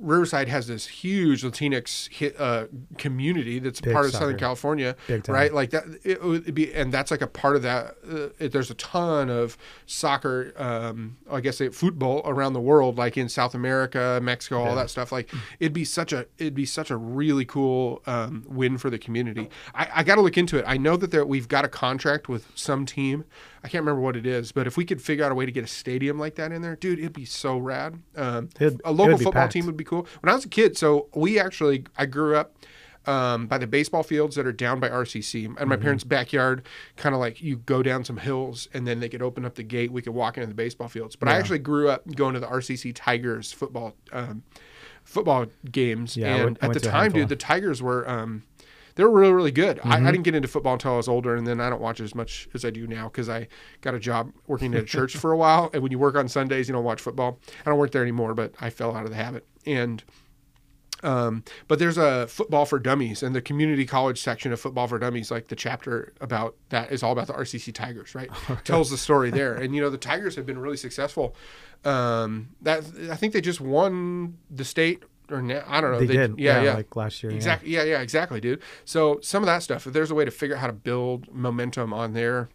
Riverside has this huge Latinx hit, uh, community that's Big part of Southern. California, Big time. right? Like that, it would be, and that's like a part of that. Uh, it, there's a ton of soccer, um, I guess, it, football around the world, like in South America, Mexico, all Yeah. that stuff. Like it'd be such a, it'd be such a really cool um, win for the community. I, I got to look into it. I know that there, we've got a contract with some team. I can't remember what it is, but if we could figure out a way to get a stadium like that in there, dude, it'd be so rad. Um, a local football packed. team would be cool. When I was a kid, so we actually, I grew up um, by the baseball fields that are down by RCC. And Mm-hmm. my parents' backyard, kind of like you go down some hills and then they could open up the gate. We could walk into the baseball fields. But I actually grew up going to the RCC Tigers football um, football games. Yeah, and went- at the time, dude, the Tigers were. Um, they were really, really good. I, Mm-hmm. I didn't get into football until I was older, and then I don't watch as much as I do now because I got a job working at a church for a while. And when you work on Sundays, you don't watch football. I don't work there anymore, but I fell out of the habit. And um, but there's a football for dummies, and the community college section of football for dummies, like the chapter about that, is all about the RCC Tigers, right? Tells the story there, and you know the Tigers have been really successful. Um, that I think they just won the state, or na- I don't know. they, did. yeah, yeah. Like last year. Exactly. Yeah, yeah, exactly, dude. So some of that stuff, if there's a way to figure out how to build momentum on there,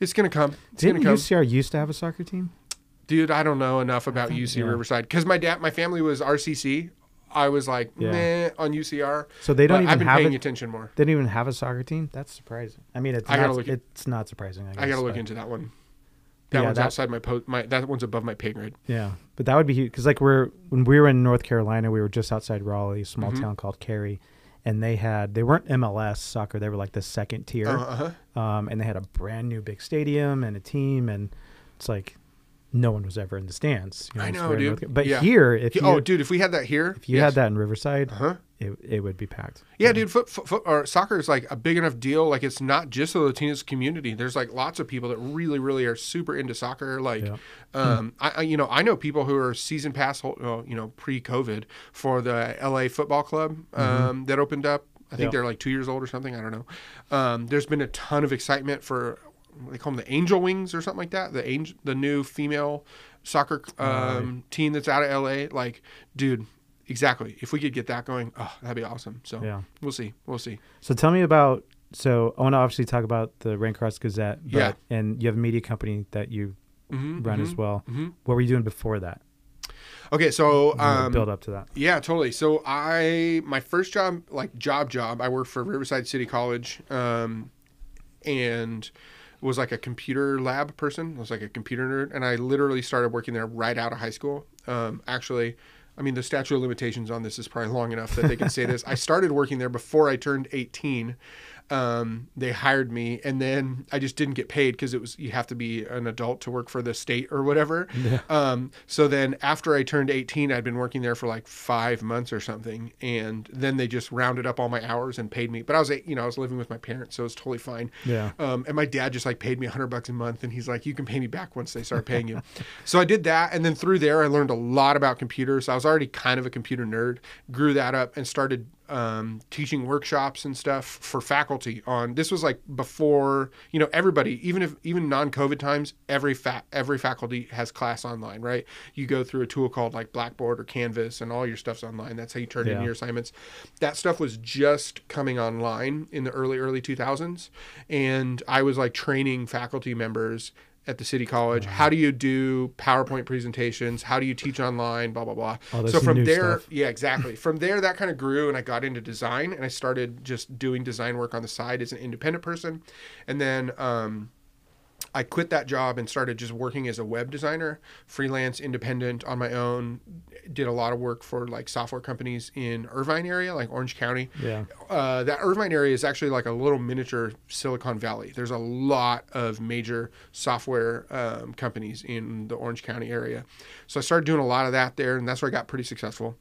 it's gonna come. It's Didn't gonna come, UCR used to have a soccer team? dude. I don't know enough about UC yeah. Riverside because my dad, my family was RCC. I was like, Yeah. meh, on UCR. So they don't even I've been have paying it. attention more. They don't even have a soccer team. That's surprising. I mean, it's I gotta not. look it's not surprising. I, guess, I gotta look but- into that one. That Yeah, one's that- outside my post. My that one's above my pay grade. Yeah, but that would be huge because like we're when we were in North Carolina, we were just outside Raleigh, a small Mhm. town called Cary, and they had they weren't MLS soccer; they were like the second tier, Uh huh. um, and they had a brand new big stadium and a team, and it's like no one was ever in the stands. you I know, dude. North but Yeah. here, if you Oh, dude, if we had that here, if you had that in Riverside, huh? It, it would be packed. Yeah, dude, foot, foot, foot or soccer is like a big enough deal. Like it's not just the Latinos community. There's like lots of people that really, really are super into soccer. Like, Yeah. um, I, I, you know, I know people who are season pass, you know, pre-COVID for the LA Football Club um, that opened up. I think Yeah. they're like two years old or something. I don't know. Um, there's been a ton of excitement for they call them the Angel Wings or something like that. The angel, the new female soccer um, team that's out of LA. Like, dude, exactly. If we could get that going, oh, that'd be awesome. So Yeah. we'll see. We'll see. So tell me about. So I want to obviously talk about the Raincross Gazette. But, Yeah. And you have a media company that you hmm run as well. mhm. What were you doing before that? Okay, so um, build up to that. Yeah, totally. So I my first job, like job job, I worked for Riverside City College, um, and was like a computer lab person. I was like a computer nerd, and I literally started working there right out of high school. Um, actually, I mean, the statute of limitations on this is probably long enough that they can say this. I started working there before I turned 18. Um, they hired me, and then I just didn't get paid because it was you have to be an adult to work for the state or whatever. Um, so then after I turned 18, I'd been working there for like five months or something, and then they just rounded up all my hours and paid me. But I was, you know, I was living with my parents, so it was totally fine. Yeah. Um, and my dad just like paid me a hundred bucks a month, and he's like, "You can pay me back once they start paying you." so I did that, and then through there, I learned a lot about computers. I was already kind of a computer nerd. Grew that up and started um, teaching workshops and stuff for faculty. On this was like before you know everybody, even if even non-COVID times, every fa- every faculty has class online, right? You go through a tool called like Blackboard or Canvas, and all your stuff's online. That's how you turn in your assignments. That stuff was just coming online in the early early 2000s, and I was like training faculty members at the city college. How do you do powerpoint presentations? How do you teach online? Blah blah blah. This so from there stuff. yeah exactly. From there that kind of grew and i got into design and i started just doing design work on the side as an independent person. And then um, I quit that job and started just working as a web designer, freelance, independent on my own. Did a lot of work for like software companies in Irvine area, like Orange County. Yeah. Uh, that Irvine area is actually like a little miniature Silicon Valley. There's a lot of major software um, companies in the Orange County area. So I started doing a lot of that there, and that's where I got pretty successful.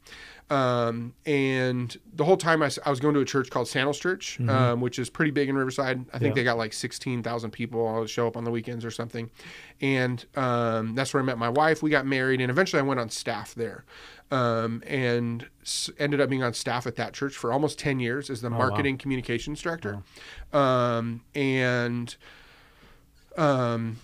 Um, and the whole time I was going to a church called Sandals Church, um, which is pretty big in Riverside. I think Yeah. they got like 16,000 people all show up on the weekends or something. And um, that's where I met my wife. We got married, and eventually I went on staff there. Um, and s- ended up being on staff at that church for almost 10 years as the wow. marketing communications director. Um, and um,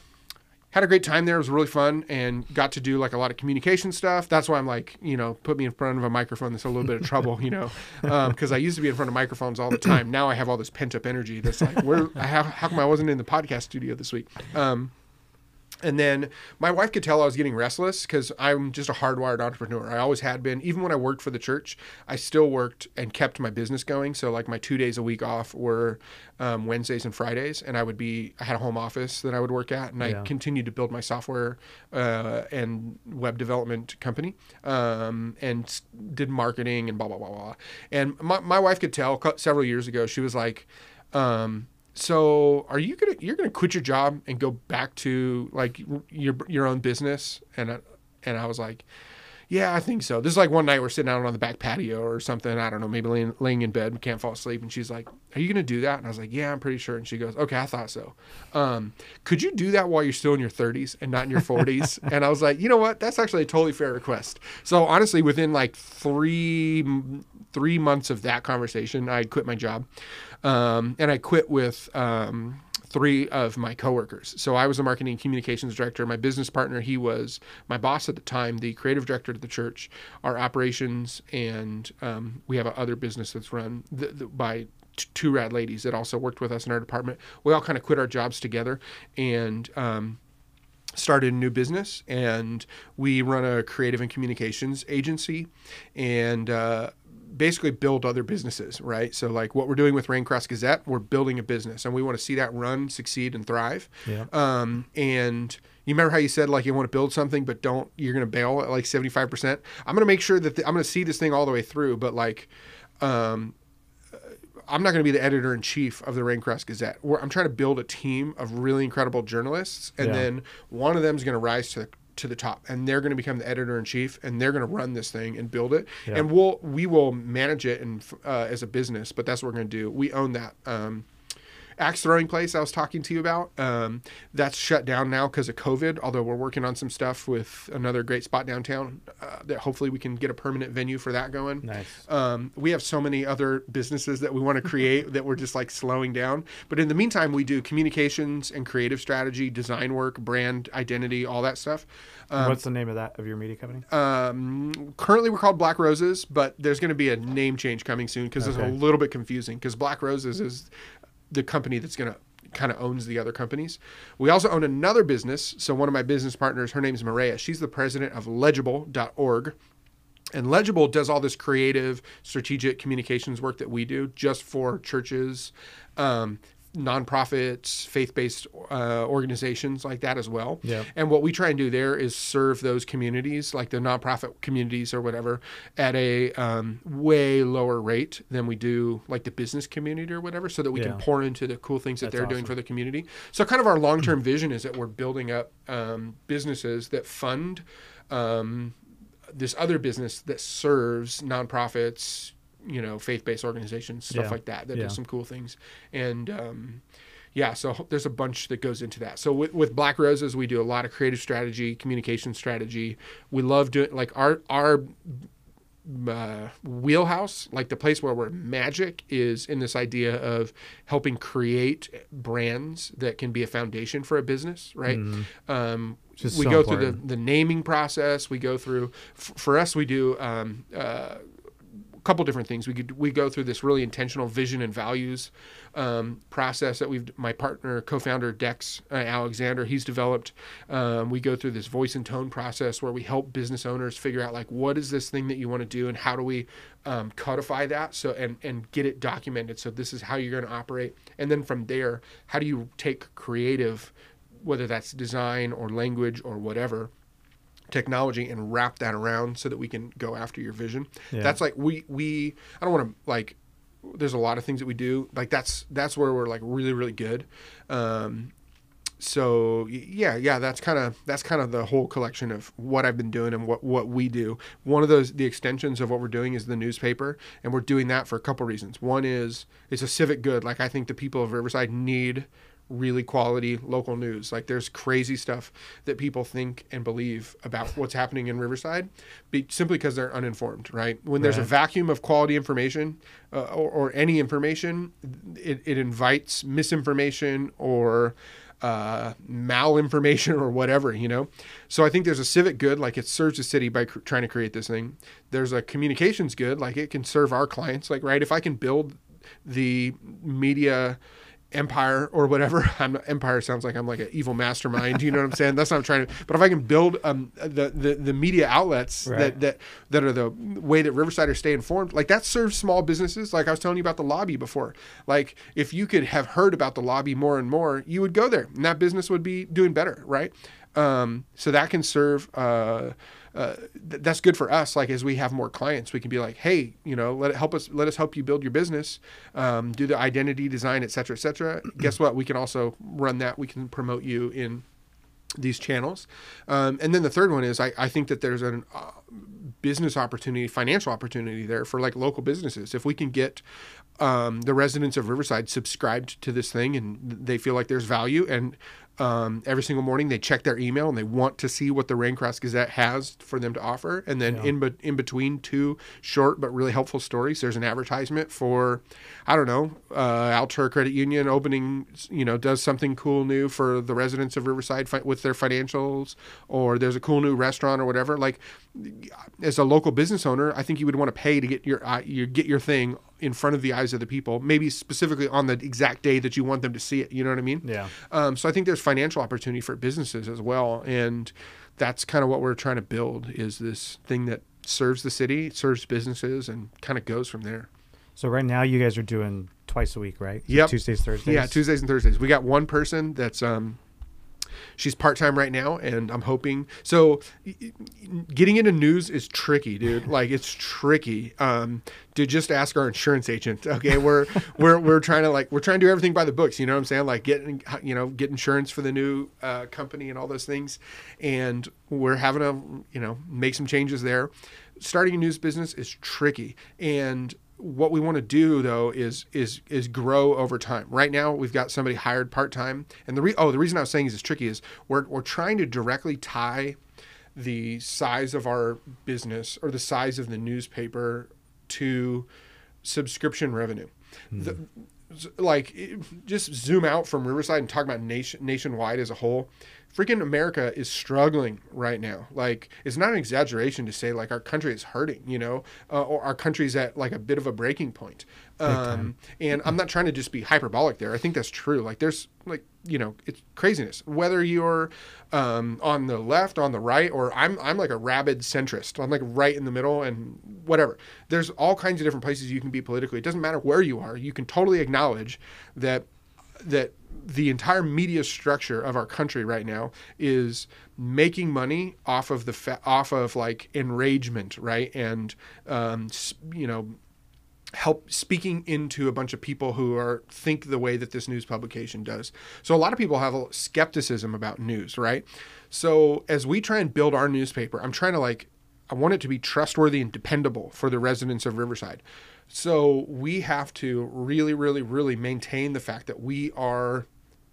had a great time there. It was really fun and got to do like a lot of communication stuff. That's why I'm like, you know, put me in front of a microphone. That's a little bit of trouble, you know, because I used to be in front of microphones all the time. Now I have all this pent up energy. That's like, where? I have, how come I wasn't in the podcast studio this week? Um, and then my wife could tell I was getting restless because I'm just a hardwired entrepreneur. I always had been. Even when I worked for the church, I still worked and kept my business going. So like my two days a week off were um, Wednesdays and Fridays, and I would be. I had a home office that I would work at, and Yeah. I continued to build my software uh, and web development company, um, and did marketing and blah blah blah blah. And my my wife could tell several years ago. She was like. Um, so are you gonna you're gonna quit your job and go back to like your your own business? And I, and I was like yeah I think so. This is like one night we're sitting out on the back patio or something I don't know maybe laying, laying in bed can't fall asleep. And she's like are you gonna do that? And I was like yeah I'm pretty sure. And she goes okay I thought so. Um, could you do that while you're still in your 30s and not in your 40s and I was like you know what? That's actually a totally fair request. So honestly within like three three months of that conversation I quit my job um, and I quit with um, three of my coworkers. So I was the marketing communications director. My business partner, he was my boss at the time, the creative director of the church, our operations, and um, we have other business that's run th- th- by t- two rad ladies that also worked with us in our department. We all kind of quit our jobs together and. Um, started a new business and we run a creative and communications agency and uh, basically build other businesses right so like what we're doing with raincross gazette we're building a business and we want to see that run succeed and thrive Yeah. um, and you remember how you said like you want to build something but don't you're going to bail at like 75% i'm going to make sure that the, i'm going to see this thing all the way through but like um, I'm not going to be the editor in chief of the Raincross Gazette. We're, I'm trying to build a team of really incredible journalists, and Yeah. then one of them is going to rise to to the top, and they're going to become the editor in chief, and they're going to run this thing and build it, Yeah. and we'll we will manage it and uh, as a business. But that's what we're going to do. We own that. Um, axe throwing place I was talking to you about. Um, that's shut down now because of COVID. Although we're working on some stuff with another great spot downtown uh, that hopefully we can get a permanent venue for that going. Nice. Um, we have so many other businesses that we want to create that we're just like slowing down. But in the meantime, we do communications and creative strategy, design work, brand identity, all that stuff. Um, What's the name of that of your media company? um, currently, we're called Black Roses, but there's going to be a name change coming soon because it's a little bit confusing. Because Black Roses is the company that's going to kind of owns the other companies. We also own another business. So one of my business partners, her name's Maria. She's the president of Legible.org. And Legible does all this creative, strategic communications work that we do just for churches, um, nonprofits, faith-based uh, organizations like that as well. Yeah. And what we try and do there is serve those communities, like the nonprofit communities or whatever, at a um, way lower rate than we do like the business community or whatever, so that we Yeah. can pour into the cool things that That's they're doing for the community. So, kind of our long-term vision is that we're building up um, businesses that fund um, this other business that serves nonprofits, you know, faith-based organizations, stuff Yeah. like that, that Yeah. does some cool things. And um, yeah, so there's a bunch that goes into that. So with, with Black Roses, we do a lot of creative strategy, communication strategy. We love doing like our our uh, wheelhouse, like the place where we're magic, is in this idea of helping create brands that can be a foundation for a business, right? Um, Which is we so go through the, the naming process. We go through, f- for us, we do um, uh, couple different things. We could, we go through this really intentional vision and values um, process that we've my partner co-founder Dex uh, Alexander he's developed. Um, we go through this voice and tone process where we help business owners figure out like what is this thing that you want to do and how do we um, codify that so and and get it documented. So this is how you're going to operate, and then from there, how do you take creative, whether that's design or language or whatever technology and wrap that around so that we can go after your vision. Yeah. That's like we we I don't want to like there's a lot of things that we do like that's that's where we're like really really good. Um so yeah yeah that's kind of that's kind of the whole collection of what i've been doing and what what we do one of those the extensions of what we're doing is the newspaper and we're doing that for a couple reasons one is it's a civic good like i think the people of riverside need really quality local news like there's crazy stuff that people think and believe about what's happening in riverside be, simply because they're uninformed right when there's a vacuum of quality information uh, or, or any information it, it invites misinformation or uh, malinformation or whatever, you know. So I think there's a civic good, like it serves the city by cr- trying to create this thing. There's a communications good, like it can serve our clients. Like, right, if I can build the media empire or whatever, I'm not, empire sounds like I'm like an evil mastermind. You know what I'm saying? That's not what I'm trying to. But if I can build um, the, the the media outlets Right. that that that are the way that Riversiders stay informed, like that serves small businesses. Like I was telling you about the lobby before. Like if you could have heard about the lobby more and more, you would go there, and that business would be doing better, right? Um, so that can serve. Uh, uh, th- that's good for us. Like as we have more clients, we can be like, hey, you know, let it help us. Let us help you build your business, um, do the identity design, et cetera, et cetera. Guess what? We can also run that. We can promote you in these channels. Um, and then the third one is I, I think that there's a uh, business opportunity, financial opportunity there for like local businesses. If we can get um, the residents of Riverside subscribed to this thing and they feel like there's value and um, every single morning they check their email and they want to see what the Raincross Gazette has for them to offer. And then Yeah. in, be- in between two short but really helpful stories, there's an advertisement for, I don't know, uh, Altura Credit Union opening, you know, does something cool new for the residents of Riverside fi- with their financials, or there's a cool new restaurant or whatever. Like, as a local business owner, I think you would want to pay to get your uh, you get your thing in front of the eyes of the people, maybe specifically on the exact day that you want them to see it. You know what I mean? Yeah. Um, so I think there's financial opportunity for businesses as well, and that's kind of what we're trying to build is this thing that serves the city, serves businesses, and kind of goes from there. So right now you guys are doing twice a week, right? Yep. Tuesdays, Thursdays. Yeah, Tuesdays and Thursdays. We got one person that's um she's part-time right now and I'm hoping so getting into news is tricky, dude. Like it's tricky. Um to just ask our insurance agent. Okay, we're we're we're trying to like we're trying to do everything by the books, you know what I'm saying? Like getting you know, get insurance for the new uh, company and all those things. And we're having to, you know, make some changes there. Starting a news business is tricky. And what we want to do though is is is grow over time. Right now we've got somebody hired part time, and the re- oh the reason I was saying is it's tricky is we're we're trying to directly tie the size of our business or the size of the newspaper to subscription revenue. Hmm. The, like just zoom out from Riverside and talk about nation nationwide as a whole. Freaking America is struggling right now. Like it's not an exaggeration to say like our country is hurting, you know, uh, or our country's at like a bit of a breaking point. Um, and I'm not trying to just be hyperbolic there. I think that's true. Like there's like you know it's craziness. Whether you're um, on the left, on the right, or I'm I'm like a rabid centrist. I'm like right in the middle and whatever. There's all kinds of different places you can be politically. It doesn't matter where you are. You can totally acknowledge that that the entire media structure of our country right now is making money off of the fa- off of like enragement, right? And um, you know, help speaking into a bunch of people who are think the way that this news publication does. So a lot of people have a skepticism about news, right? So as we try and build our newspaper, I'm trying to like I want it to be trustworthy and dependable for the residents of Riverside. So we have to really really really maintain the fact that we are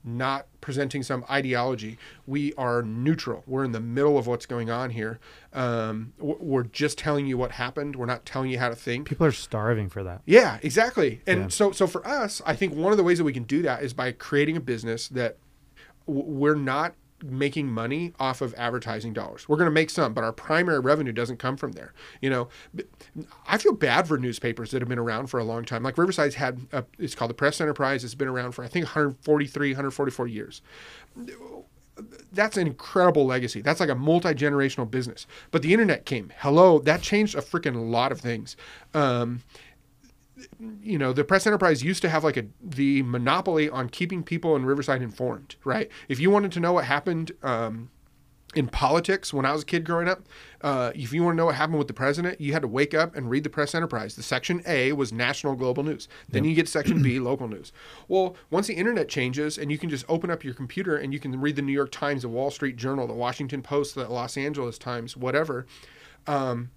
not presenting some ideology. We are neutral. We're in the middle of what's going on here. Um, we're just telling you what happened. We're not telling you how to think. People are starving for that. Yeah, exactly. And Yeah. so so for us, I think one of the ways that we can do that is by creating a business that we're not making money off of advertising dollars. We're going to make some, but our primary revenue doesn't come from there. You know, I feel bad for newspapers that have been around for a long time. Like Riverside's had a, it's called the Press Enterprise. It's been around for I think 143, 144 years that's an incredible legacy. That's like a multi generational business. But the internet came. Hello, that changed a freaking lot of things. Um, you know, the press enterprise used to have like a the monopoly on keeping people in Riverside informed, right? If you wanted to know what happened um, in politics when I was a kid growing up, uh, if you want to know what happened with the president, you had to wake up and read the press enterprise. The section A was national global news. Then you get section B, local news. Well, once the internet changes and you can just open up your computer and you can read the New York Times, the Wall Street Journal, the Washington Post, the Los Angeles Times, whatever. Um,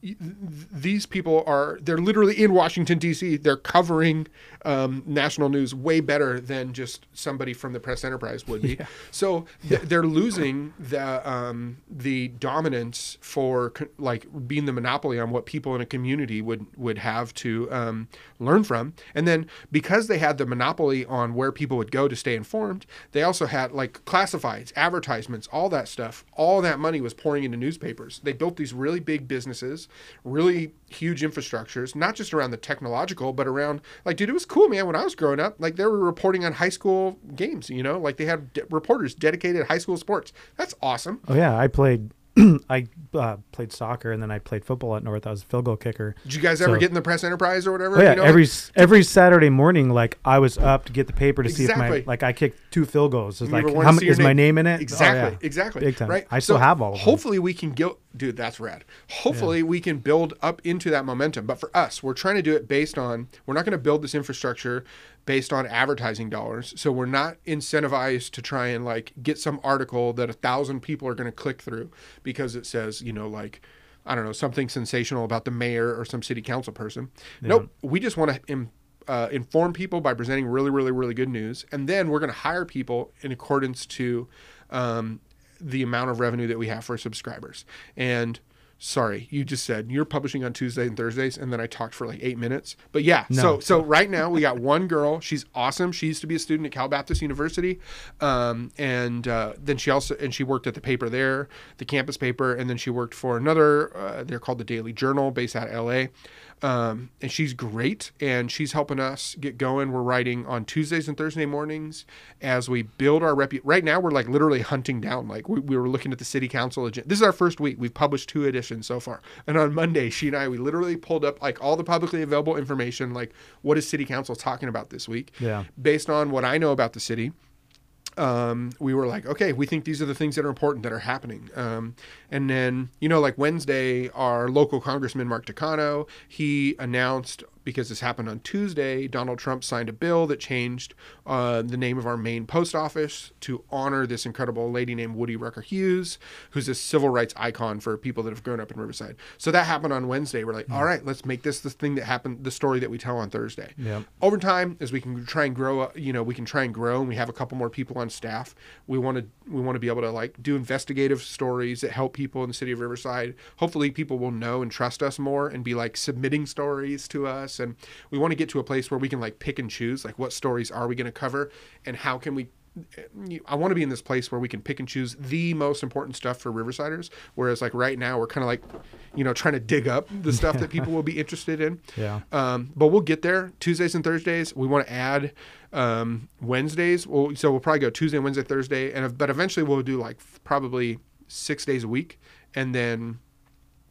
these people are they're literally in Washington D.C. They're covering um, national news way better than just somebody from the press enterprise would be. So th- they're losing the um, the dominance for co- like being the monopoly on what people in a community would would have to um, learn from. And then because they had the monopoly on where people would go to stay informed, they also had like classifieds, advertisements, all that stuff. All that money was pouring into newspapers. They built these really big businesses, really huge infrastructures, not just around the technological, but around like, dude, it was cool, man. When I was growing up, like they were reporting on high school games. You know, like they had de- reporters dedicated high school sports. That's awesome. Oh yeah, I played. I uh, played soccer and then I played football at North. I was a field goal kicker. Did you guys ever So- get in the press enterprise or whatever? Oh yeah, You know, every every Saturday morning, like I was up to get the paper to see if my like I kicked two field goals. It's like ever how see many your is my name in it? Oh, Exactly, yeah. exactly. Big time. Right. I still So have all of them. Hopefully, we can get, dude. That's rad. Hopefully, we can build up into that momentum. But for us, we're trying to do it based on. We're not going to build this infrastructure based on advertising dollars. So we're not incentivized to try and like get some article that a thousand people are going to click through because it says, you know, like. I don't know something sensational about the mayor or some city council person. Nope, we just want to Im- uh, inform people by presenting really, really, really good news, and then we're going to hire people in accordance to um, the amount of revenue that we have for subscribers. And sorry, you just said you're publishing on Tuesday and Thursdays, and then I talked for like eight minutes. But yeah, so so right now we got one girl. She's awesome. She used to be a student at Cal Baptist University, um, and uh, then she also and she worked at the paper there, the campus paper, and then she worked for another. Uh, they're called the Daily Journal, based out of L.A. Um, and she's great, and she's helping us get going. We're writing on Tuesdays and Thursday mornings as we build our repu Right now, we're like literally hunting down. Like we, we were looking at the city council agenda. This is our first week. We've published two editions so far, and on Monday, she and I we literally pulled up like all the publicly available information. Like what is city council talking about this week? Yeah. based on what I know about the city um, we were like, okay, we think these are the things that are important that are happening. Um, and then, you know, like Wednesday, our local congressman, Mark Takano, he announced, because this happened on Tuesday, Donald Trump signed a bill that changed uh, the name of our main post office to honor this incredible lady named Woodie Rucker Hughes, who's a civil rights icon for people that have grown up in Riverside. So that happened on Wednesday. We're like, all right, let's make this the thing that happened, the story that we tell on Thursday Yep. over time as we can try and grow you know we can try and grow and we have a couple more people on staff we want to we want to be able to like do investigative stories that help people in the city of riverside hopefully people will know and trust us more and be like submitting stories to us and we want to get to a place where we can like pick and choose like what stories are we going to cover and how can we I want to be in this place where we can pick and choose the most important stuff for Riversiders. Whereas, like right now, we're kind of like, you know, trying to dig up the stuff that people will be interested in. Yeah. Um, but we'll get there. Tuesdays and Thursdays. We want to add um, Wednesdays. Well, so we'll probably go Tuesday, Wednesday, Thursday, and but eventually we'll do like probably six days a week, and then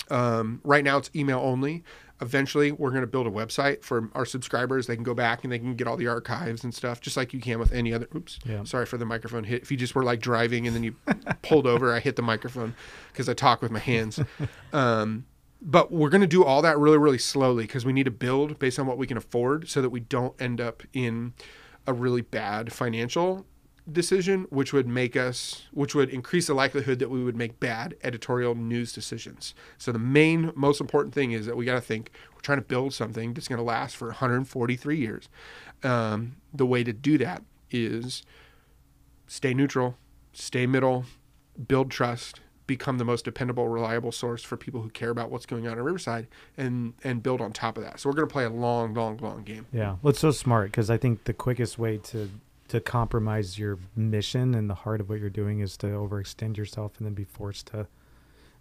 um, right now it's email only. Eventually, we're going to build a website for our subscribers. They can go back and they can get all the archives and stuff, just like you can with any other. Oops, Yeah. sorry for the microphone hit. If you just were like driving and then you pulled over, I hit the microphone because I talk with my hands. Um, but we're going to do all that really, really slowly because we need to build based on what we can afford so that we don't end up in a really bad financial decision, which would make us, which would increase the likelihood that we would make bad editorial news decisions. So the main, most important thing is that we got to think we're trying to build something that's going to last for 143 years. Um, the way to do that is stay neutral, stay middle, build trust, become the most dependable, reliable source for people who care about what's going on in Riverside, and and build on top of that. So we're going to play a long, long, long game. Yeah, well, it's so smart because I think the quickest way to to compromise your mission and the heart of what you're doing is to overextend yourself and then be forced to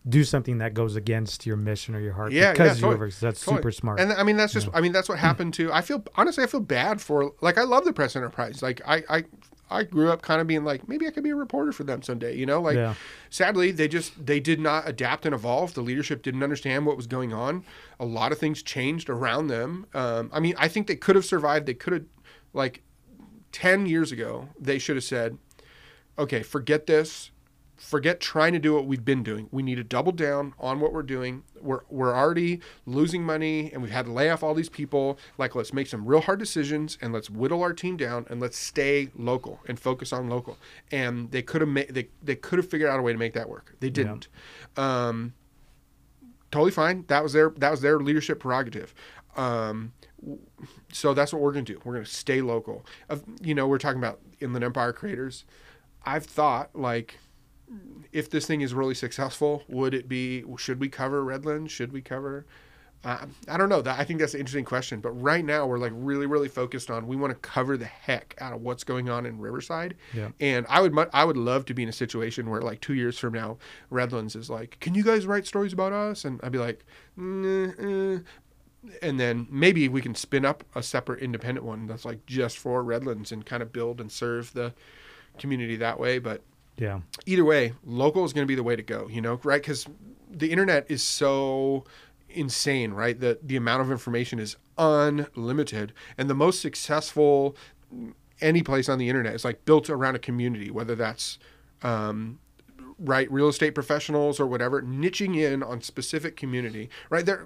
do something that goes against your mission or your heart Yeah, because yeah, totally. That's Totally. super smart. And I mean, that's just, I mean, that's what happened to, I feel, honestly, I feel bad for, like, I love the press enterprise. Like, I, I, I grew up kind of being like, maybe I could be a reporter for them someday, you know? Like, Yeah. sadly, they just, they did not adapt and evolve. The leadership didn't understand what was going on. A lot of things changed around them. Um, I mean, I think they could have survived. They could have, like, 10 years ago, they should have said, okay, forget this. Forget trying to do what we've been doing. We need to double down on what we're doing. We're, we're already losing money and we've had to lay off all these people. Like, let's make some real hard decisions and let's whittle our team down and let's stay local and focus on local. And they could have made, they, they could have figured out a way to make that work. They didn't. Um, totally fine. That was their, that was their leadership prerogative. Um, so that's what we're going to do. We're going to stay local. Of you know, we're talking about Inland Empire creators. I've thought like, if this thing is really successful, would it be? Should we cover Redlands? Should we cover? Uh, I don't know. That I think that's an interesting question. But right now, we're like really, really focused on. We want to cover the heck out of what's going on in Riverside. Yeah. And I would, I would love to be in a situation where, like, two years from now, Redlands is like, "Can you guys write stories about us?" And I'd be like, "Nah, eh." And then maybe we can spin up a separate independent one that's like just for Redlands and kind of build and serve the community that way. But yeah, either way, local is going to be the way to go, you know, right? Because the internet is so insane, right? That the amount of information is unlimited, and the most successful any place on the internet is like built around a community, whether that's um, right real estate professionals or whatever niching in on specific community right? There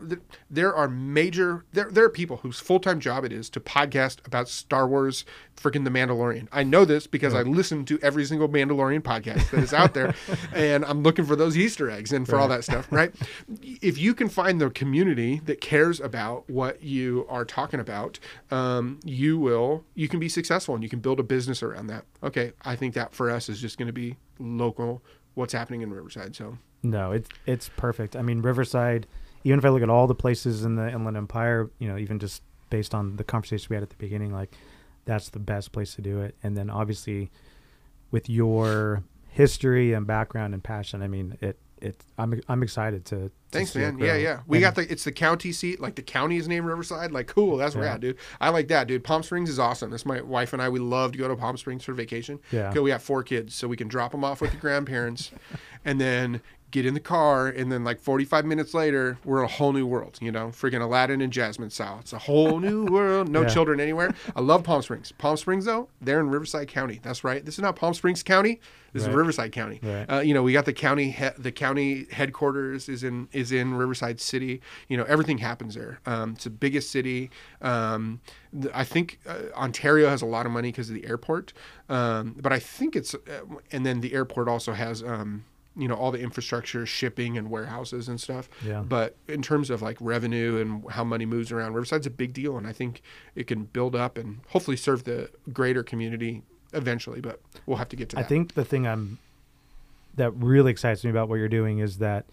there are major there there are people whose full-time job it is to podcast about Star Wars freaking the Mandalorian. I know this because I listen to every single Mandalorian podcast that is out there and I'm looking for those easter eggs and for all that stuff right? If you can find the community that cares about what you are talking about um, you will you can be successful and you can build a business around that. Okay I think that for us is just going to be local what's happening in Riverside. So no, it's it's perfect. I mean, Riverside. Even if I look at all the places in the Inland Empire, you know, even just based on the conversation we had at the beginning, like that's the best place to do it. And then obviously, with your history and background and passion, I mean, it it I'm I'm excited to. to thanks, man. Yeah, yeah. We And- got the it's the county seat. Like the county is named Riverside. Like cool. That's Yeah. rad, dude. I like that, dude. Palm Springs is awesome. That's my wife and I. We love to go to Palm Springs for vacation. Yeah. Okay, we have four kids, so we can drop them off with the grandparents, and then get in the car, and then like 45 minutes later, we're a whole new world. You know, freaking Aladdin and Jasmine style. It's a whole new world. No Yeah. children anywhere. I love Palm Springs. Palm Springs though, they're in Riverside County. That's right. This is not Palm Springs County. This Right. is Riverside County. Right. Uh, you know, we got the county he- the county headquarters is in is in Riverside City. You know, everything happens there. Um, it's the biggest city. Um, th- I think uh, Ontario has a lot of money because of the airport. Um, but I think it's uh, and then the airport also has um, you know all the infrastructure, shipping and warehouses and stuff. Yeah. But in terms of like revenue and how money moves around, Riverside's a big deal, and I think it can build up and hopefully serve the greater community eventually. But we'll have to get to that. I think the thing I'm that really excites me about what you're doing is that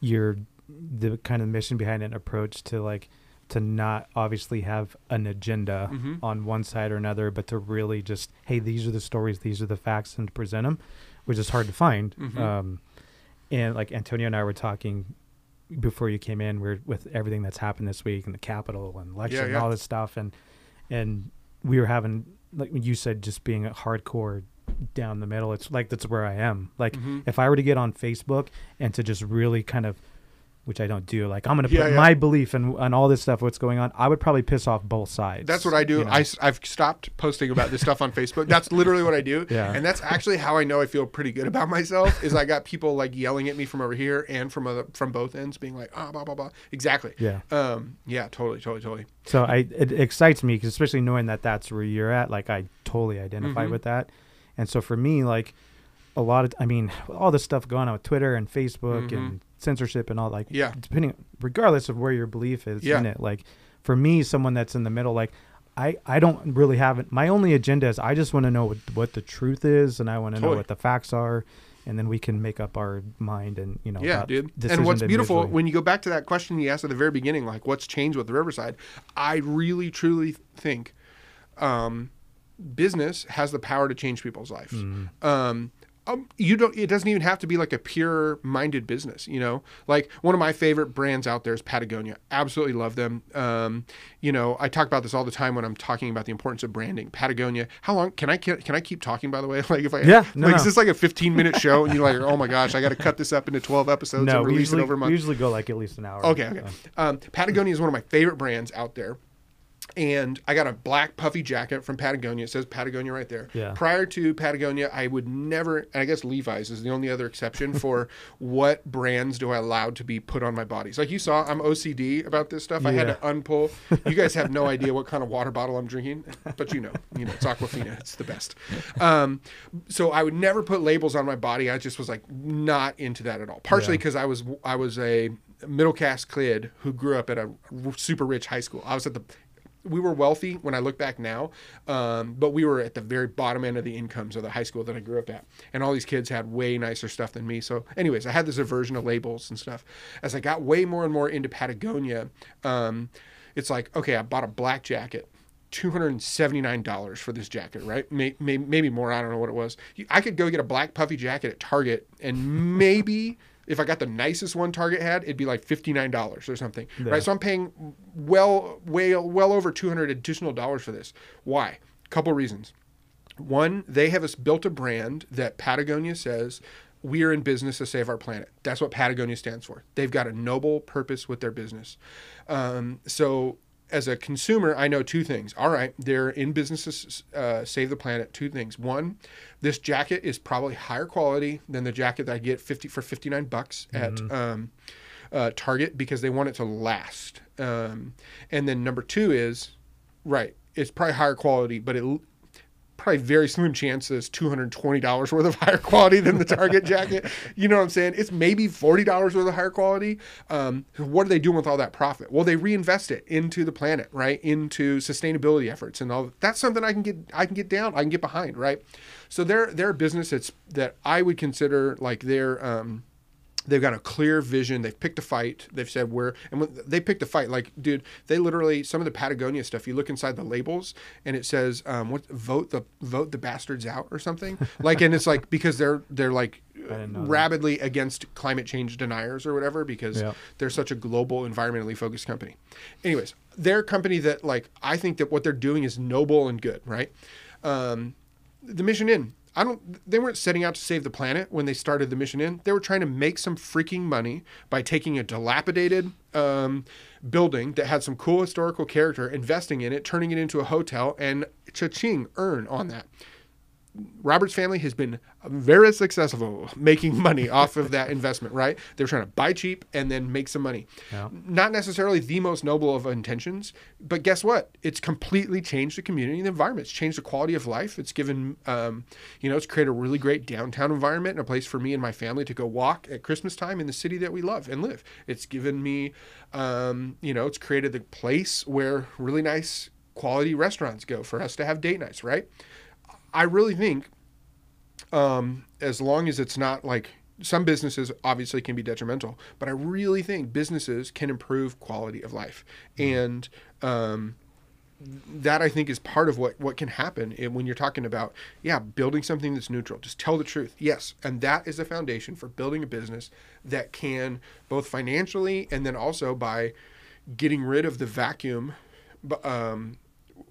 you're the kind of mission behind and approach to like to not obviously have an agenda Mhm. on one side or another, but to really just hey, these are the stories, these are the facts, and to present them, which is hard to find. Mhm. Um, and like Antonio and I were talking before you came in, we're with everything that's happened this week and the Capitol and election and yeah. all this stuff, and and we were having like you said, just being a hardcore down the middle. It's like that's where I am. Like Mhm. if I were to get on Facebook and to just really kind of which I don't do. Like I'm gonna Yeah, put yeah. my belief and and all this stuff, what's going on. I would probably piss off both sides. That's what I do. you know? I, have stopped posting about this stuff on Facebook. That's literally what I do. Yeah. And that's actually how I know I feel pretty good about myself. Is I got people like yelling at me from over here and from other from both ends, being like, ah, blah blah blah. Exactly. Yeah. Um. Yeah. Totally. Totally. Totally. So I it excites me 'cause especially knowing that that's where you're at. Like I totally identify Mhm. with that, and so for me, like a lot of I mean all this stuff going on with Twitter and Facebook Mhm. and censorship and all like Yeah. depending regardless of where your belief is Yeah. in it. Like for me, someone that's in the middle, like. I, I don't really have it. My only agenda is I just want to know what, what the truth is, and I want to know what the facts are, and then we can make up our mind and you know. Yeah, dude. And what's beautiful individually. when you go back to that question you asked at the very beginning, like what's changed with the Riverside, I really truly think um, business has the power to change people's lives. Mm-hmm. Um, um, you don't. It doesn't even have to be like a pure-minded business. You know, like one of my favorite brands out there is Patagonia. Absolutely love them. Um, you know, I talk about this all the time when I'm talking about the importance of branding. Patagonia. How long can I can I keep talking? By the way, like if I Yeah, no, like no. is this like a 15-minute show and you're like, oh my gosh, I got to cut this up into 12 episodes no, and release usually, it over a we usually go like at least an hour. Okay, okay. Um, Patagonia is one of my favorite brands out there. And I got a black puffy jacket from Patagonia. It says Patagonia right there. Yeah. Prior to Patagonia, I would never, and I guess Levi's is the only other exception for what brands do I allow to be put on my bodies. Like you saw, I'm OCD about this stuff. I had to unpull. You guys have no idea what kind of water bottle I'm drinking, but you know, you know, it's Aquafina. It's the best. Um, so I would never put labels on my body. I just was like not into that at all. Partially Yeah. because I was I was a middle class kid who grew up at a super rich high school. I was at the we were wealthy when I look back now, um, but we were at the very bottom end of the incomes of the high school that I grew up at. And all these kids had way nicer stuff than me. So, anyways, I had this aversion to labels and stuff. As I got way more and more into Patagonia, um, it's like, okay, I bought a black jacket. $279 for this jacket, right? May, may, maybe more. I don't know what it was. I could go get a black puffy jacket at Target and maybe if I got the nicest one Target had, it'd be like $59 or something, Yeah. right? So I'm paying well, way, well over 200 additional dollars for this. Why? A Couple reasons. One, they have us built a brand that Patagonia says we are in business to save our planet. That's what Patagonia stands for. They've got a noble purpose with their business. Um, so, as a consumer, I know two things. All right, they're in business to uh, save the planet. Two things. One, this jacket is probably higher quality than the jacket that I get fifty for fifty nine bucks at um, uh, Target because they want it to last. Um, and then number two is right. It's probably higher quality, but it probably very slim chance it's two hundred twenty dollars worth of higher quality than the Target jacket. You know what I'm saying? It's maybe forty dollars worth of higher quality. Um, what are they doing with all that profit? Well, they reinvest it into the planet, right? Into sustainability efforts and all. That's something I can get. I can get down. I can get behind, right? So they're they're a business that's that I would consider like they're. Um, They've got a clear vision. They've picked a fight. They've said where, and when they picked a fight, like, dude, they literally some of the Patagonia stuff. You look inside the labels, and it says, um, "What vote the vote the bastards out" or something. Like, and it's like because they're they're like didn't that. rabidly against climate change deniers or whatever because Yeah. they're such a global, environmentally focused company. Anyways, they're a company that like I think that what they're doing is noble and good, right? Um, the Mission Inn. I don't. They weren't setting out to save the planet when they started the Mission Inn. They were trying to make some freaking money by taking a dilapidated um, building that had some cool historical character, investing in it, turning it into a hotel, and cha-ching, earn on that. Robert's family has been very successful making money off of that investment, right? They're trying to buy cheap and then make some money. Yeah. Not necessarily the most noble of intentions, but guess what? It's completely changed the community and the environment. It's changed the quality of life. It's given, um, you know, it's created a really great downtown environment and a place for me and my family to go walk at Christmas time in the city that we love and live. It's given me, um, you know, it's created the place where really nice quality restaurants go for us to have date nights, right? I really think, um, as long as it's not like some businesses obviously can be detrimental, but I really think businesses can improve quality of life, and um, that I think is part of what what can happen when you're talking about yeah building something that's neutral. Just tell the truth, yes, and that is the foundation for building a business that can both financially and then also by getting rid of the vacuum, um,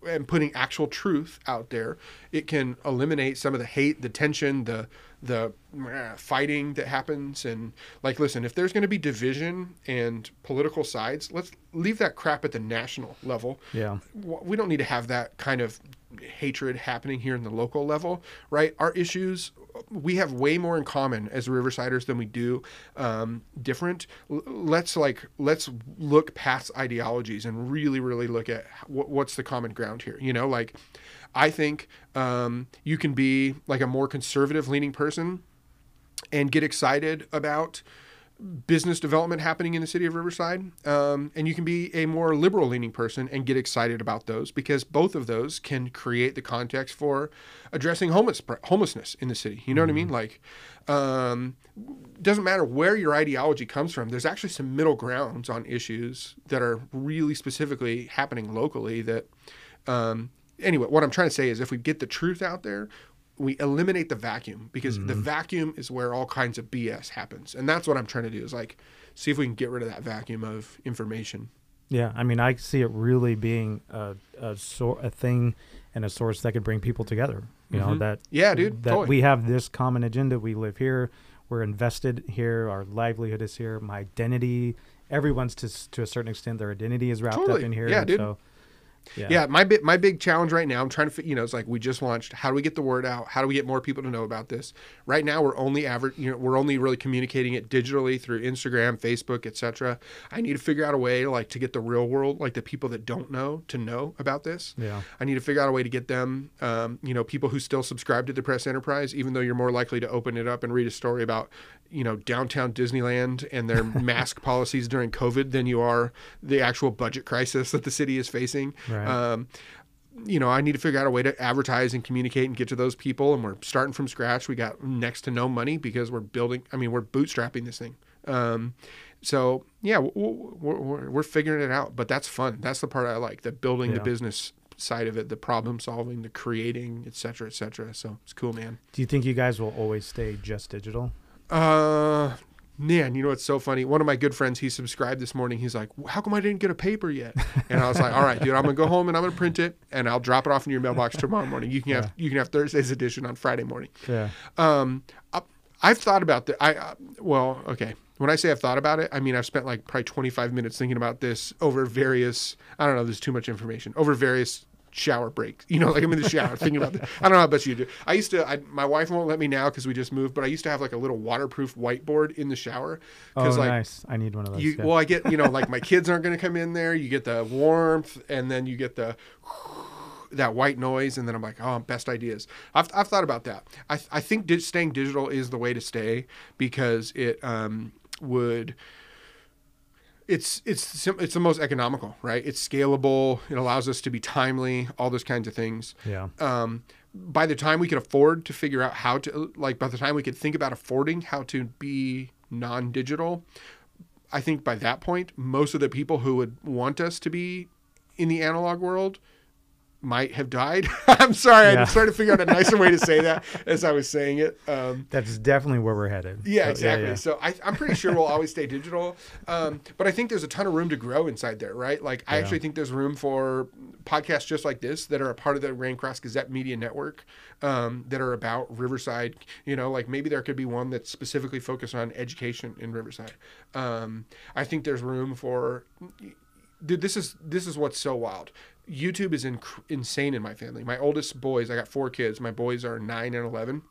and putting actual truth out there, it can eliminate some of the hate, the tension, the the uh, fighting that happens. And like, listen, if there's going to be division and political sides, let's leave that crap at the national level. Yeah. We don't need to have that kind of hatred happening here in the local level, right? Our issues, we have way more in common as Riversiders than we do um, different. L- let's like let's look past ideologies and really, really look at what, what's the common ground here. You know, like I think um, you can be like a more conservative leaning person and get excited about business development happening in the city of Riverside. Um, and you can be a more liberal leaning person and get excited about those because both of those can create the context for addressing homeless, homelessness in the city. You know what I mean? Like, um, doesn't matter where your ideology comes from. There's actually some middle grounds on issues that are really specifically happening locally that, um, anyway, what I'm trying to say is if we get the truth out there, we eliminate the vacuum because the mm-hmm. vacuum is where all kinds of BS happens. And that's what I'm trying to do is like see if we can get rid of that vacuum of information. Yeah, I mean, I see it really being a a, sor- a thing and a source that could bring people together. You know mm-hmm. that Yeah, dude, that totally. we have this common agenda. We live here. We're invested here. Our livelihood is here. My identity. Everyone's to to a certain extent. Their identity is wrapped up in here. Yeah, dude. So, yeah. Yeah, my big my big challenge right now, I'm trying to you know, it's like we just launched. How do we get the word out? How do we get more people to know about this? Right now, we're only average, you know, we're only really communicating it digitally through Instagram, Facebook, etc. I need to figure out a way, like, to get the real world, like the people that don't know, to know about this. Yeah. I need to figure out a way to get them, um, you know, people who still subscribe to the Press Enterprise, even though you're more likely to open it up and read a story about, you know, downtown Disneyland and their mask policies during COVID than you are the actual budget crisis that the city is facing. Right. Um, you know, I need to figure out a way to advertise and communicate and get to those people. And we're starting from scratch. We got next to no money because we're building. I mean, we're bootstrapping this thing. Um, so yeah, we're, we're, we're figuring it out. But that's fun. That's the part I like. The building the business side of it, the problem solving, the creating, et cetera, et cetera. So it's cool, man. Do you think you guys will always stay just digital? Uh, man, you know what's so funny? One of my good friends, he subscribed this morning. He's like, "How come I didn't get a paper yet?" And I was like, "All right, dude, I'm gonna go home and I'm gonna print it and I'll drop it off in your mailbox tomorrow morning. You can have you can have Thursday's edition on Friday morning." Yeah. Um, I, I've thought about that. I uh, well, okay. When I say I've thought about it, I mean I've spent like probably 25 minutes thinking about this over various. I don't know. There's too much information over various shower breaks. You know, like I'm in the shower thinking about this. I don't know how much you do. I used to. I, my wife won't let me now because we just moved. But I used to have like a little waterproof whiteboard in the shower Oh, like nice. I need one of those. you, yeah. well, I get you know like my kids aren't going to come in there. You get the warmth, and then you get the that white noise, and then I'm like, oh, best ideas. I've, I've thought about that. I, I think staying digital is the way to stay because it um, would. It's it's it's the most economical, right? It's scalable. It allows us to be timely. All those kinds of things yeah. um, by the time we could afford to figure out how to like by the time we could think about affording how to be non-digital i think by that point most of the people who would want us to be in the analog world might have died i'm sorry i Yeah. was trying to figure out a nicer way to say that as i was saying it um, That's definitely where we're headed. yeah, So, exactly. yeah. So I, I'm pretty sure we'll always stay digital, um, but I think there's a ton of room to grow inside there, right? Like I Yeah. actually think there's room for podcasts just like this that are a part of the Raincross Gazette Media Network um, that are about Riverside. You know, like maybe there could be one that's specifically focused on education in Riverside. Um, I think there's room for dude this is this is what's so wild youtube is insane in my family my oldest boys i got four kids my boys are 9 and 11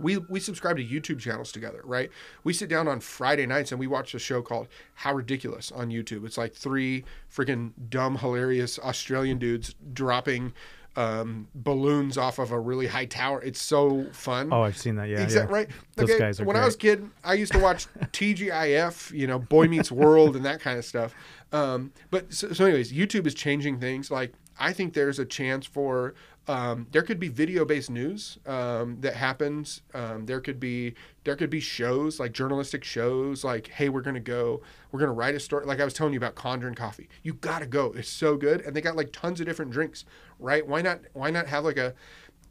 we we subscribe to YouTube channels together, right? We sit down on Friday nights and we watch a show called How Ridiculous on YouTube. It's like three freaking dumb, hilarious Australian dudes dropping um, balloons off of a really high tower. It's so fun. Oh, I've seen that. Yeah. Exactly yeah. right. Those Okay, guys are when I was a kid, I used to watch TGIF, you know, Boy Meets World and that kind of stuff. Um, but so, so, anyways, YouTube is changing things. Like I think there's a chance for um, there could be video-based news um, that happens. Um, there could be there could be shows like journalistic shows, like hey, we're gonna go, we're gonna write a story. Like I was telling you about Condron Coffee, you gotta go. It's so good, and they got like tons of different drinks, right? Why not? Why not have like a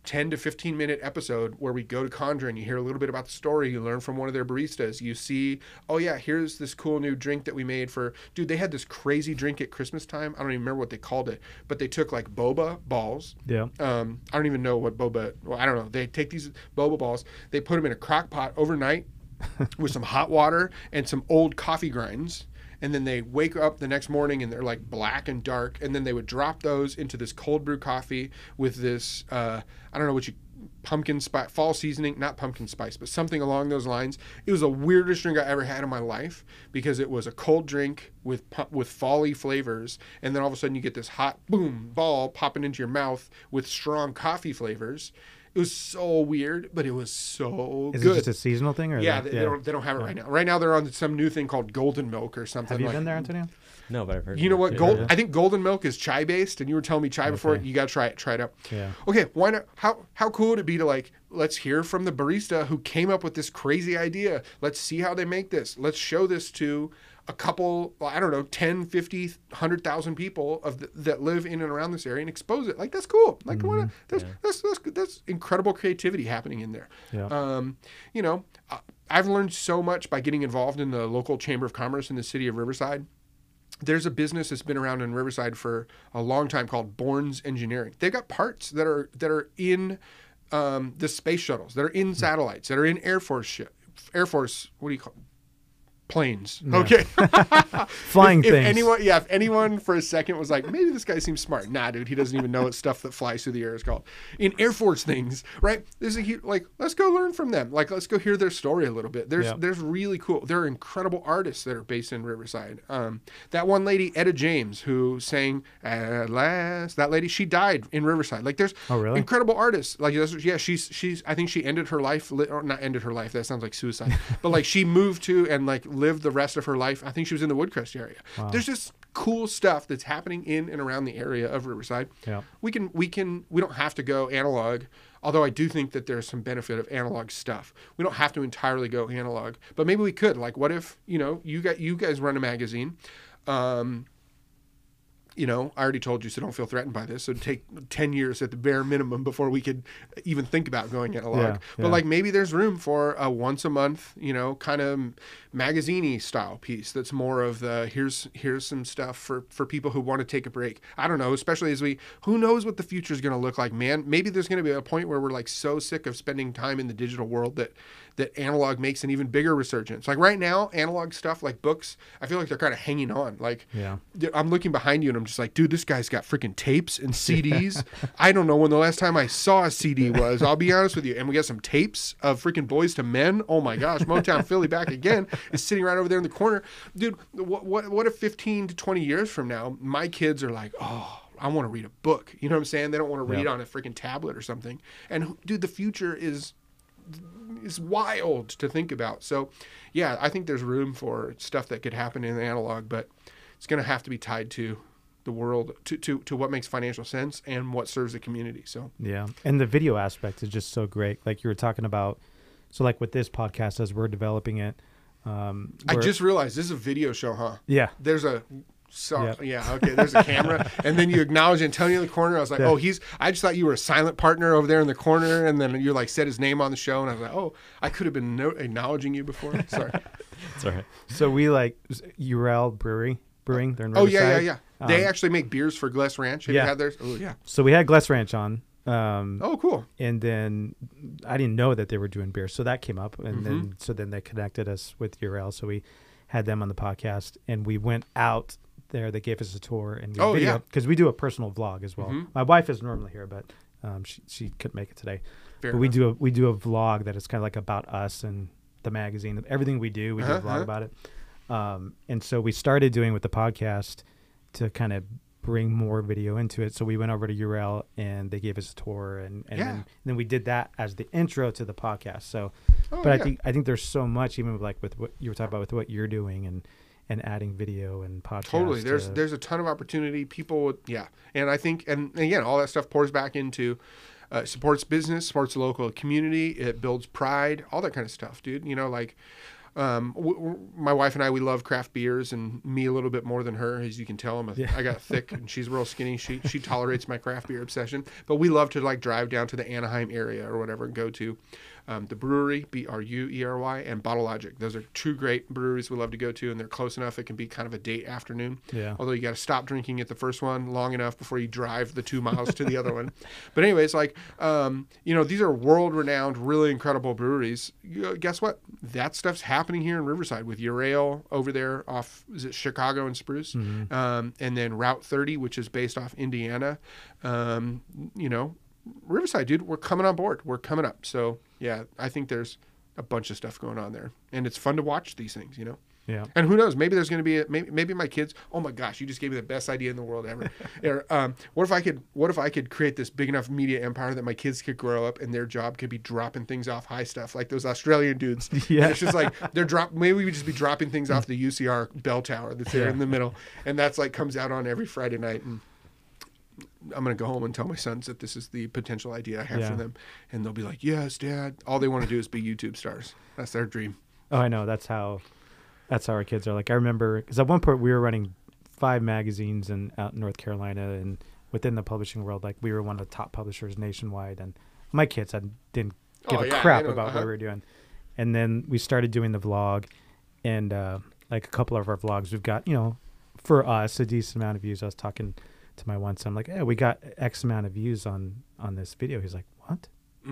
10 to 15 minute episode where we go to Conjuring. You hear a little bit about the story. You learn from one of their baristas. You see, oh, yeah, here's this cool new drink that we made for, dude, they had this crazy drink at Christmas time. I don't even remember what they called it, but they took like boba balls. Yeah. Um, I don't even know what boba, well, I don't know. They take these boba balls, they put them in a crock pot overnight with some hot water and some old coffee grinds. And then they wake up the next morning and they're like black and dark. And then they would drop those into this cold brew coffee with this, uh, I don't know what you, pumpkin spice, fall seasoning, not pumpkin spice, but something along those lines. It was the weirdest drink I ever had in my life because it was a cold drink with with folly flavors, and then all of a sudden you get this hot boom ball popping into your mouth with strong coffee flavors. It was so weird, but it was so good. Is good. it just a seasonal thing, or yeah, that- they, they don't they don't have it right now. Right now they're on some new thing called golden milk or something. Have you like, been there, Antonio? No, but I've heard. You know what? Gold. yeah. I think golden milk is chai based, and you were telling me chai before. You got to try it. Try it out. Yeah. Okay. Why not? How how cool would it be to like let's hear from the barista who came up with this crazy idea. Let's see how they make this. Let's show this to a couple. well, I don't know, 10, 50, 100,000 people of the, that live in and around this area and expose it. Like that's cool. Like not? That's, that's that's that's incredible creativity happening in there. Yeah. Um, you know, I- I've learned so much by getting involved in the local chamber of commerce in the city of Riverside there's a business that's been around in Riverside for a long time called Bourns Engineering. They've got parts that are that are in um, the space shuttles, that are in satellites, that are in Air Force ship, Air Force. What do you call planes? Okay. Flying if things. anyone, yeah, if anyone for a second was like, maybe this guy seems smart. Nah, dude, he doesn't even know what stuff that flies through the air is called. In Air Force things, right? There's a hu- like, let's go learn from them. Like, let's go hear their story a little bit. There's Yeah. there's really cool. There are incredible artists that are based in Riverside. Um, that one lady, Etta James, who sang "At Last," that lady, she died in Riverside. Like, there's Oh, really? incredible artists. Like, that's- yeah, she's she's. I think she ended her life, or not ended her life. That sounds like suicide. but like, she moved to and like lived the rest of her life. I think she was in the Woodcrest area. There's just cool stuff that's happening in and around the area of Riverside. Yeah. We can we can we don't have to go analog. Although I do think that there's some benefit of analog stuff. We don't have to entirely go analog, but maybe we could. Like, what if you know you got you guys run a magazine? Um, you know, I already told you, so don't feel threatened by this. So it'd take 10 years at the bare minimum before we could even think about going analog. Yeah, but yeah. like maybe there's room for a once a month, you know, kind of magazine style piece that's more of the here's here's some stuff for for people who want to take a break. I don't know, especially as we who knows what the future is going to look like, man. Maybe there's going to be a point where we're like so sick of spending time in the digital world that that analog makes an even bigger resurgence. Like right now, analog stuff like books, I feel like they're kind of hanging on. Like Yeah. I'm looking behind you and I'm just like, dude, this guy's got freaking tapes and CDs. I don't know when the last time I saw a CD was. I'll be honest with you. And we got some tapes of freaking Boyz II Men. Oh my gosh, Motown Philly back again is sitting right over there in the corner. Dude, what what what if 15 to 20 years from now, my kids are like, oh. I want to read a book. You know what I'm saying? They don't want to read Yeah. on a freaking tablet or something. And dude, the future is is wild to think about. So, yeah, I think there's room for stuff that could happen in analog, but it's going to have to be tied to the world, to, to, to what makes financial sense and what serves the community. So, Yeah. And the video aspect is just so great. Like you were talking about. So like with this podcast, as we're developing it, um, I just realized this is a video show, huh? yeah. There's a. So Yep. yeah, okay. There's a camera, and then you acknowledge Antonio in the corner. I was like, Yeah. oh, he's. I just thought you were a silent partner over there in the corner, and then you like said his name on the show, and I was like, oh, I could have been no- acknowledging you before. Sorry. It's all right. So we like Euryale Brewery Brewing. They're in oh yeah, yeah, Riverside. yeah. They Um, actually make beers for Glass Ranch. Have yeah. you had theirs? Oh yeah. So we had Glass Ranch on. Um, Oh cool. and then I didn't know that they were doing beer, so that came up, and Mm-hmm. then so then they connected us with Euryale, so we had them on the podcast, and we went out there. They gave us a tour, and Oh, video yeah. because we do a personal vlog as well. Mhm. My wife is normally here, but um, she she couldn't make it today. Fair but we do a we do a vlog that is kind of like about us and the magazine, everything we do. We do a Uh-huh, vlog uh-huh. about it, um, and so we started doing with the podcast to kind of bring more video into it. So we went over to Euryale and they gave us a tour, and and Yeah. then, then we did that as the intro to the podcast. So, Oh, but I think I think there's so much even with, like with what you were talking about with what you're doing and and adding video and podcast. Totally. There's to- there's a ton of opportunity. People, yeah, and I think, and again, all that stuff pours back into uh, supports business, supports the local community. It builds pride, all that kind of stuff, dude. You know, like Um, w- w- my wife and I, we love craft beers, and me a little bit more than her, as you can tell. I'm a, I got thick, and she's real skinny. She she tolerates my craft beer obsession. But we love to like drive down to the Anaheim area or whatever and go to um, the brewery, B R U E R Y, and Bottle Logic. Those are two great breweries we love to go to, and they're close enough. It can be kind of a date afternoon. Yeah. Although you got to stop drinking at the first one long enough before you drive the two miles to the other one. But anyways, like um, you know, these are world-renowned, really incredible breweries. You, guess what? That stuff's happening here in Riverside with Euryale over there off is it Chicago and Spruce, um, and then Route 30, which is based off Indiana. Um, you know, Riverside, dude, we're coming on board. We're coming up. So yeah, I think there's a bunch of stuff going on there, and it's fun to watch these things. You know. Yeah. And who knows? Maybe there's going to be a, maybe maybe my kids. Oh my gosh, you just gave me the best idea in the world ever. Or, um, what if I could what if I could create this big enough media empire that my kids could grow up and their job could be dropping things off high stuff like those Australian dudes. Yeah. And it's just like they're drop. Maybe we would just be dropping things off the UCR bell tower that's there Yeah. in the middle, and that's like comes out on every Friday night and. I'm gonna go home and tell my sons that this is the potential idea I have Yeah. for them, and they'll be like, "Yes, Dad." All they want to do is be YouTube stars. That's their dream. Oh, I know. That's how. That's how our kids are. Like I remember, because at one point we were running five magazines in out in North Carolina, and within the publishing world, like we were one of the top publishers nationwide. And my kids, I didn't give Oh, a yeah, crap about uh-huh. what we were doing. And then we started doing the vlog, and uh, like a couple of our vlogs, we've got you know, for us a decent amount of views. I was talking to my one son, like, "Hey, we got X amount of views on on this video." He's like, "What?"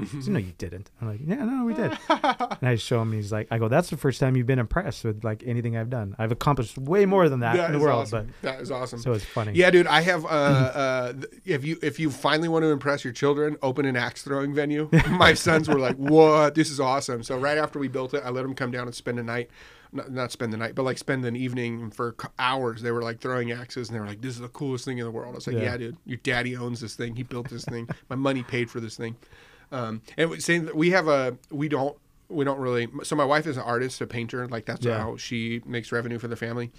Said, no, you didn't. I'm like, yeah, no, we did. and I show him. He's like, I go, that's the first time you've been impressed with like anything I've done. I've accomplished way more than that, That in the world, awesome. that is awesome. so it's funny. Yeah, dude, I have. Uh, uh, if you if you finally want to impress your children, open an axe throwing venue. My sons were like, "What? This is awesome!" So right after we built it, I let them come down and spend a night. Not, not spend the night, but like spend an evening for hours. They were like throwing axes, and they were like, "This is the coolest thing in the world." I was like, Yeah. "Yeah, dude, your daddy owns this thing. He built this thing. My money paid for this thing." Um, and saying that we have a we don't we don't really so my wife is an artist a painter like that's Yeah. how she makes revenue for the family.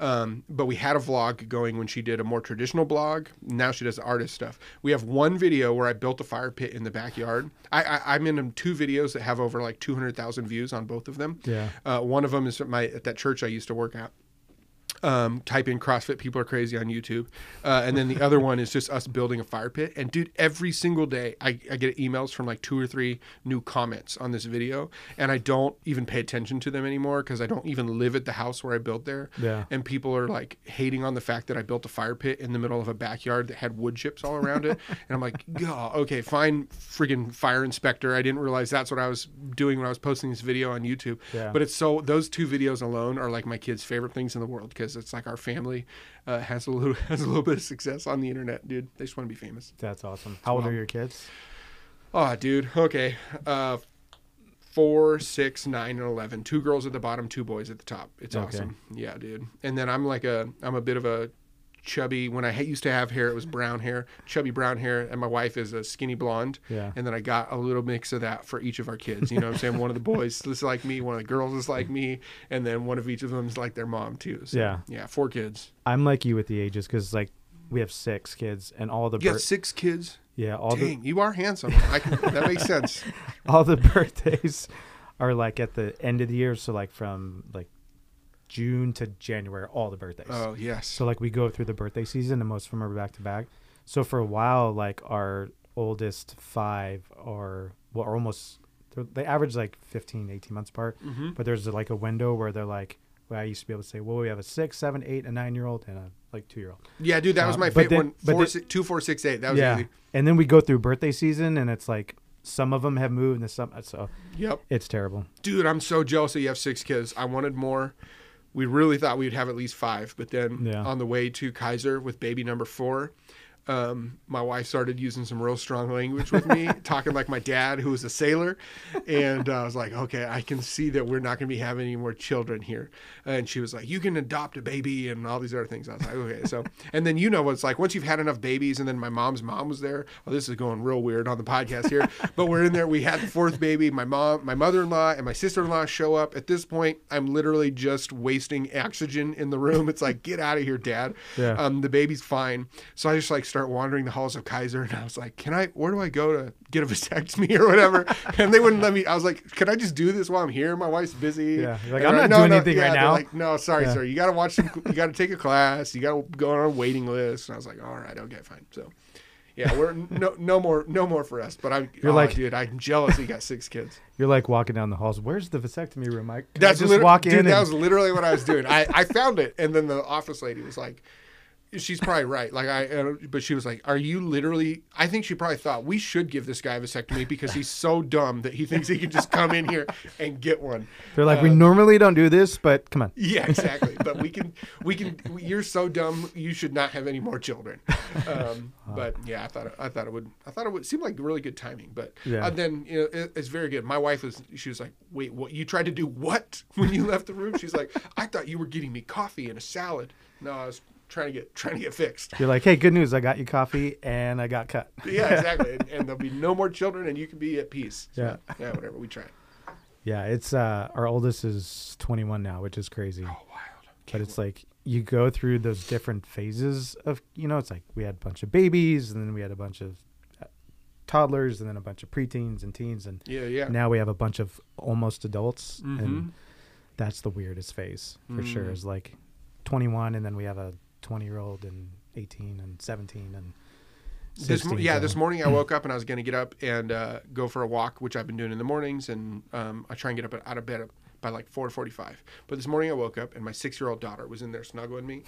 Um, but we had a vlog going when she did a more traditional blog. Now she does artist stuff. We have one video where i built a fire pit in the backyard. I, I, i'm in two videos that have over like 200000 views on both of them. Yeah. uh, one of them is at my at that church i used to work at um, type in CrossFit people are crazy on YouTube, uh, and then the other one is just us building a fire pit. And dude, every single day I, I get emails from like two or three new comments on this video, and I don't even pay attention to them anymore because I don't even live at the house where I built there. Yeah. And people are like hating on the fact that I built a fire pit in the middle of a backyard that had wood chips all around it, and I'm like, oh, okay, fine, friggin' fire inspector. I didn't realize that's what I was doing when I was posting this video on YouTube. Yeah. But it's so those two videos alone are like my kids' favorite things in the world because it's like our family uh, has a little has a little bit of success on the internet, dude. They just want to be famous. That's awesome. How old Wow. are your kids? Oh, dude. Okay. Uh, four, six, nine, and eleven. Two girls at the bottom, two boys at the top. It's Okay. awesome. Yeah, dude. And then I'm like a I'm a bit of a chubby. When I used to have hair, it was brown hair, chubby brown hair, and my wife is a skinny blonde. Yeah. And then I got a little mix of that for each of our kids. You know what I'm saying? One of the boys is like me, one of the girls is like me, and then one of each of them is like their mom too. So, Yeah. Yeah, four kids. I'm like you with the ages because like we have six kids and all the You got bir- six kids. yeah all the you are handsome. I can, that makes sense. all the birthdays are like at the end of the year. So like from like June to January, all the birthdays. Oh yes. So like we go through the birthday season and most of them are back to back. So for a while, like our oldest five are well, are almost they're- average like 15, 18 months apart. Mhm. But there's like a window where they're like, well, I used to be able to say, well, we have a six, seven, eight, a nine year old, and a like two year old. Yeah, dude, that was Uh, my favorite one. Four, then- six, two, four, six, eight. That was yeah. easy. And then we go through birthday season, and it's like some of them have moved, and some so Yep. it's terrible. Dude, I'm so jealous that you have six kids. I wanted more. We really thought we'd have at least five, but then Yeah. on the way to Kaiser with baby number four, um, my wife started using some real strong language with me, talking like my dad, who was a sailor. And uh, I was like, okay, I can see that we're not going to be having any more children here. And she was like, you can adopt a baby and all these other things. I was like, okay. So, and then you know what it's like once you've had enough babies, and then my mom's mom was there. Oh, this is going real weird on the podcast here. but we're in there. We had the fourth baby. My mom, my mother in law, and my sister in law show up. At this point, I'm literally just wasting oxygen in the room. It's like, get out of here, dad. Yeah. Um, the baby's fine. So I just like started start wandering the halls of Kaiser, and I was like, "Can I? Where do I go to get a vasectomy or whatever?" and they wouldn't let me. I was like, "Can I just do this while I'm here? My wife's busy." Yeah, like, "I'm not doing anything right now." Like, no, sorry, Yeah. sir. You got to watch some. You got to take a class. You got to go on a waiting list. And I was like, "All right, okay, fine." So. Yeah, we're no no more no more for us. But I'm You're oh, like- dude, I'm jealous. He got six kids. You're like walking down the halls. Where's the vasectomy room, Mike? Can I That's just walk in. dude, and, that was literally what I was doing. I, I found it, and then the office lady was like, "She's probably right." Like I, uh, but she was like, "Are you literally?" I think she probably thought we should give this guy a vasectomy because he's so dumb that he thinks he can just come in here and get one. they're like, we uh, normally don't do this, but come on. Yeah, exactly. but we can, we can. You're so dumb. You should not have any more children. Um, but yeah, I thought I thought it would. I thought it would seem like really good timing. But Yeah. uh, then you know, it, it's very good. My wife was. She was like, "Wait, what? You tried to do what when you left the room?" She's like, "I thought you were getting me coffee and a salad." No, I was trying to get trying to get fixed. You're like, hey, good news. I got you coffee and I got cut. Yeah, exactly. and, and there'll be no more children, and you can be at peace. So, Yeah. yeah, whatever. We try. Yeah, it's uh our oldest is 21 now, which is crazy. Oh, wild. but it's like you go through those different phases of you know it's like we had a bunch of babies and then we had a bunch of uh, toddlers and then a bunch of preteens and teens and Yeah, yeah. now we have a bunch of almost adults Mhm. and that's the weirdest phase for sure Mm. is like 21 and then we have a 20 year old and 18 and 17 and 16, mo- yeah, so- this morning I woke up and I was going to get up and uh, go for a walk, which I've been doing in the mornings, and um, I try and get up out of bed by like four forty-five. But this morning I woke up and my six-year-old daughter was in there snuggling me,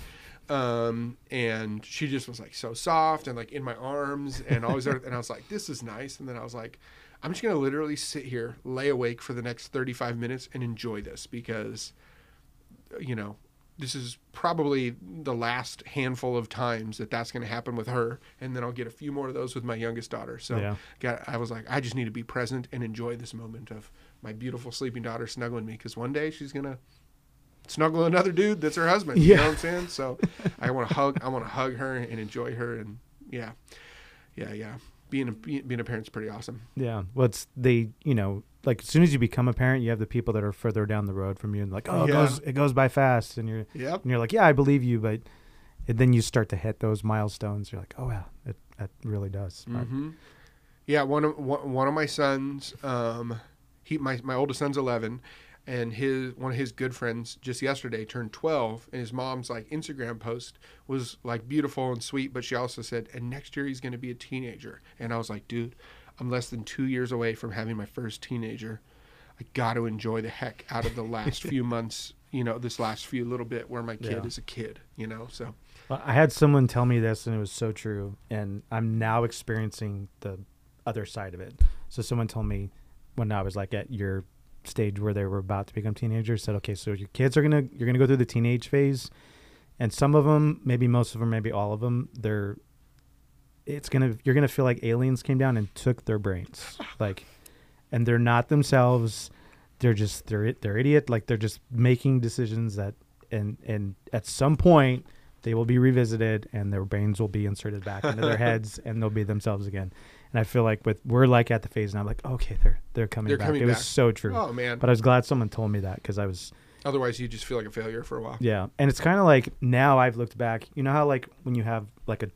um, and she just was like so soft and like in my arms and always there. And I was like, this is nice. And then I was like, I'm just going to literally sit here, lay awake for the next thirty-five minutes and enjoy this because, you know, this is probably the last handful of times that that's going to happen with her and then i'll get a few more of those with my youngest daughter. So Yeah. got, i was like i just need to be present and enjoy this moment of my beautiful sleeping daughter snuggling me because one day she's going to snuggle another dude that's her husband you know what i'm saying? So i want to hug i want to hug her and enjoy her and yeah. Yeah yeah. Being a being a parent's pretty awesome. Yeah. Well it's they you know like as soon as you become a parent you have the people that are further down the road from you and like oh it Yeah. goes it goes by fast and you're yep and you're like, yeah, I believe you, but then you start to hit those milestones. You're like, oh yeah, it, that really does. But- hmm Yeah, one of one, one of my sons, um, he my my oldest son's eleven, and his one of his good friends just yesterday turned twelve, and his mom's like Instagram post was like beautiful and sweet, but she also said, and next year he's going to be a teenager, and I was like, dude, I'm less than two years away from having my first teenager. I got to enjoy the heck out of the last few months. You know, this last few little bit where my kid Yeah. is a kid. You know, so Well, I had someone tell me this, and it was so true. And I'm now experiencing the other side of it. So someone told me when I was like at your stage where they were about to become teenagers, said, okay, so your kids are gonna you're gonna go through the teenage phase, and some of them, maybe most of them, maybe all of them, they're it's gonna you're gonna feel like aliens came down and took their brains, like, and they're not themselves. They're just they're they're idiot. Like they're just making decisions that and and at some point they will be revisited and their brains will be inserted back into their heads and they'll be themselves again. And I feel like with we're like at the phase now, like okay, they're they're coming They're back. coming it back. was so true. oh man. But I was glad someone told me that because I was Otherwise, you just feel like a failure for a while. yeah. And it's kind of like now I've looked back. You know how like when you have like a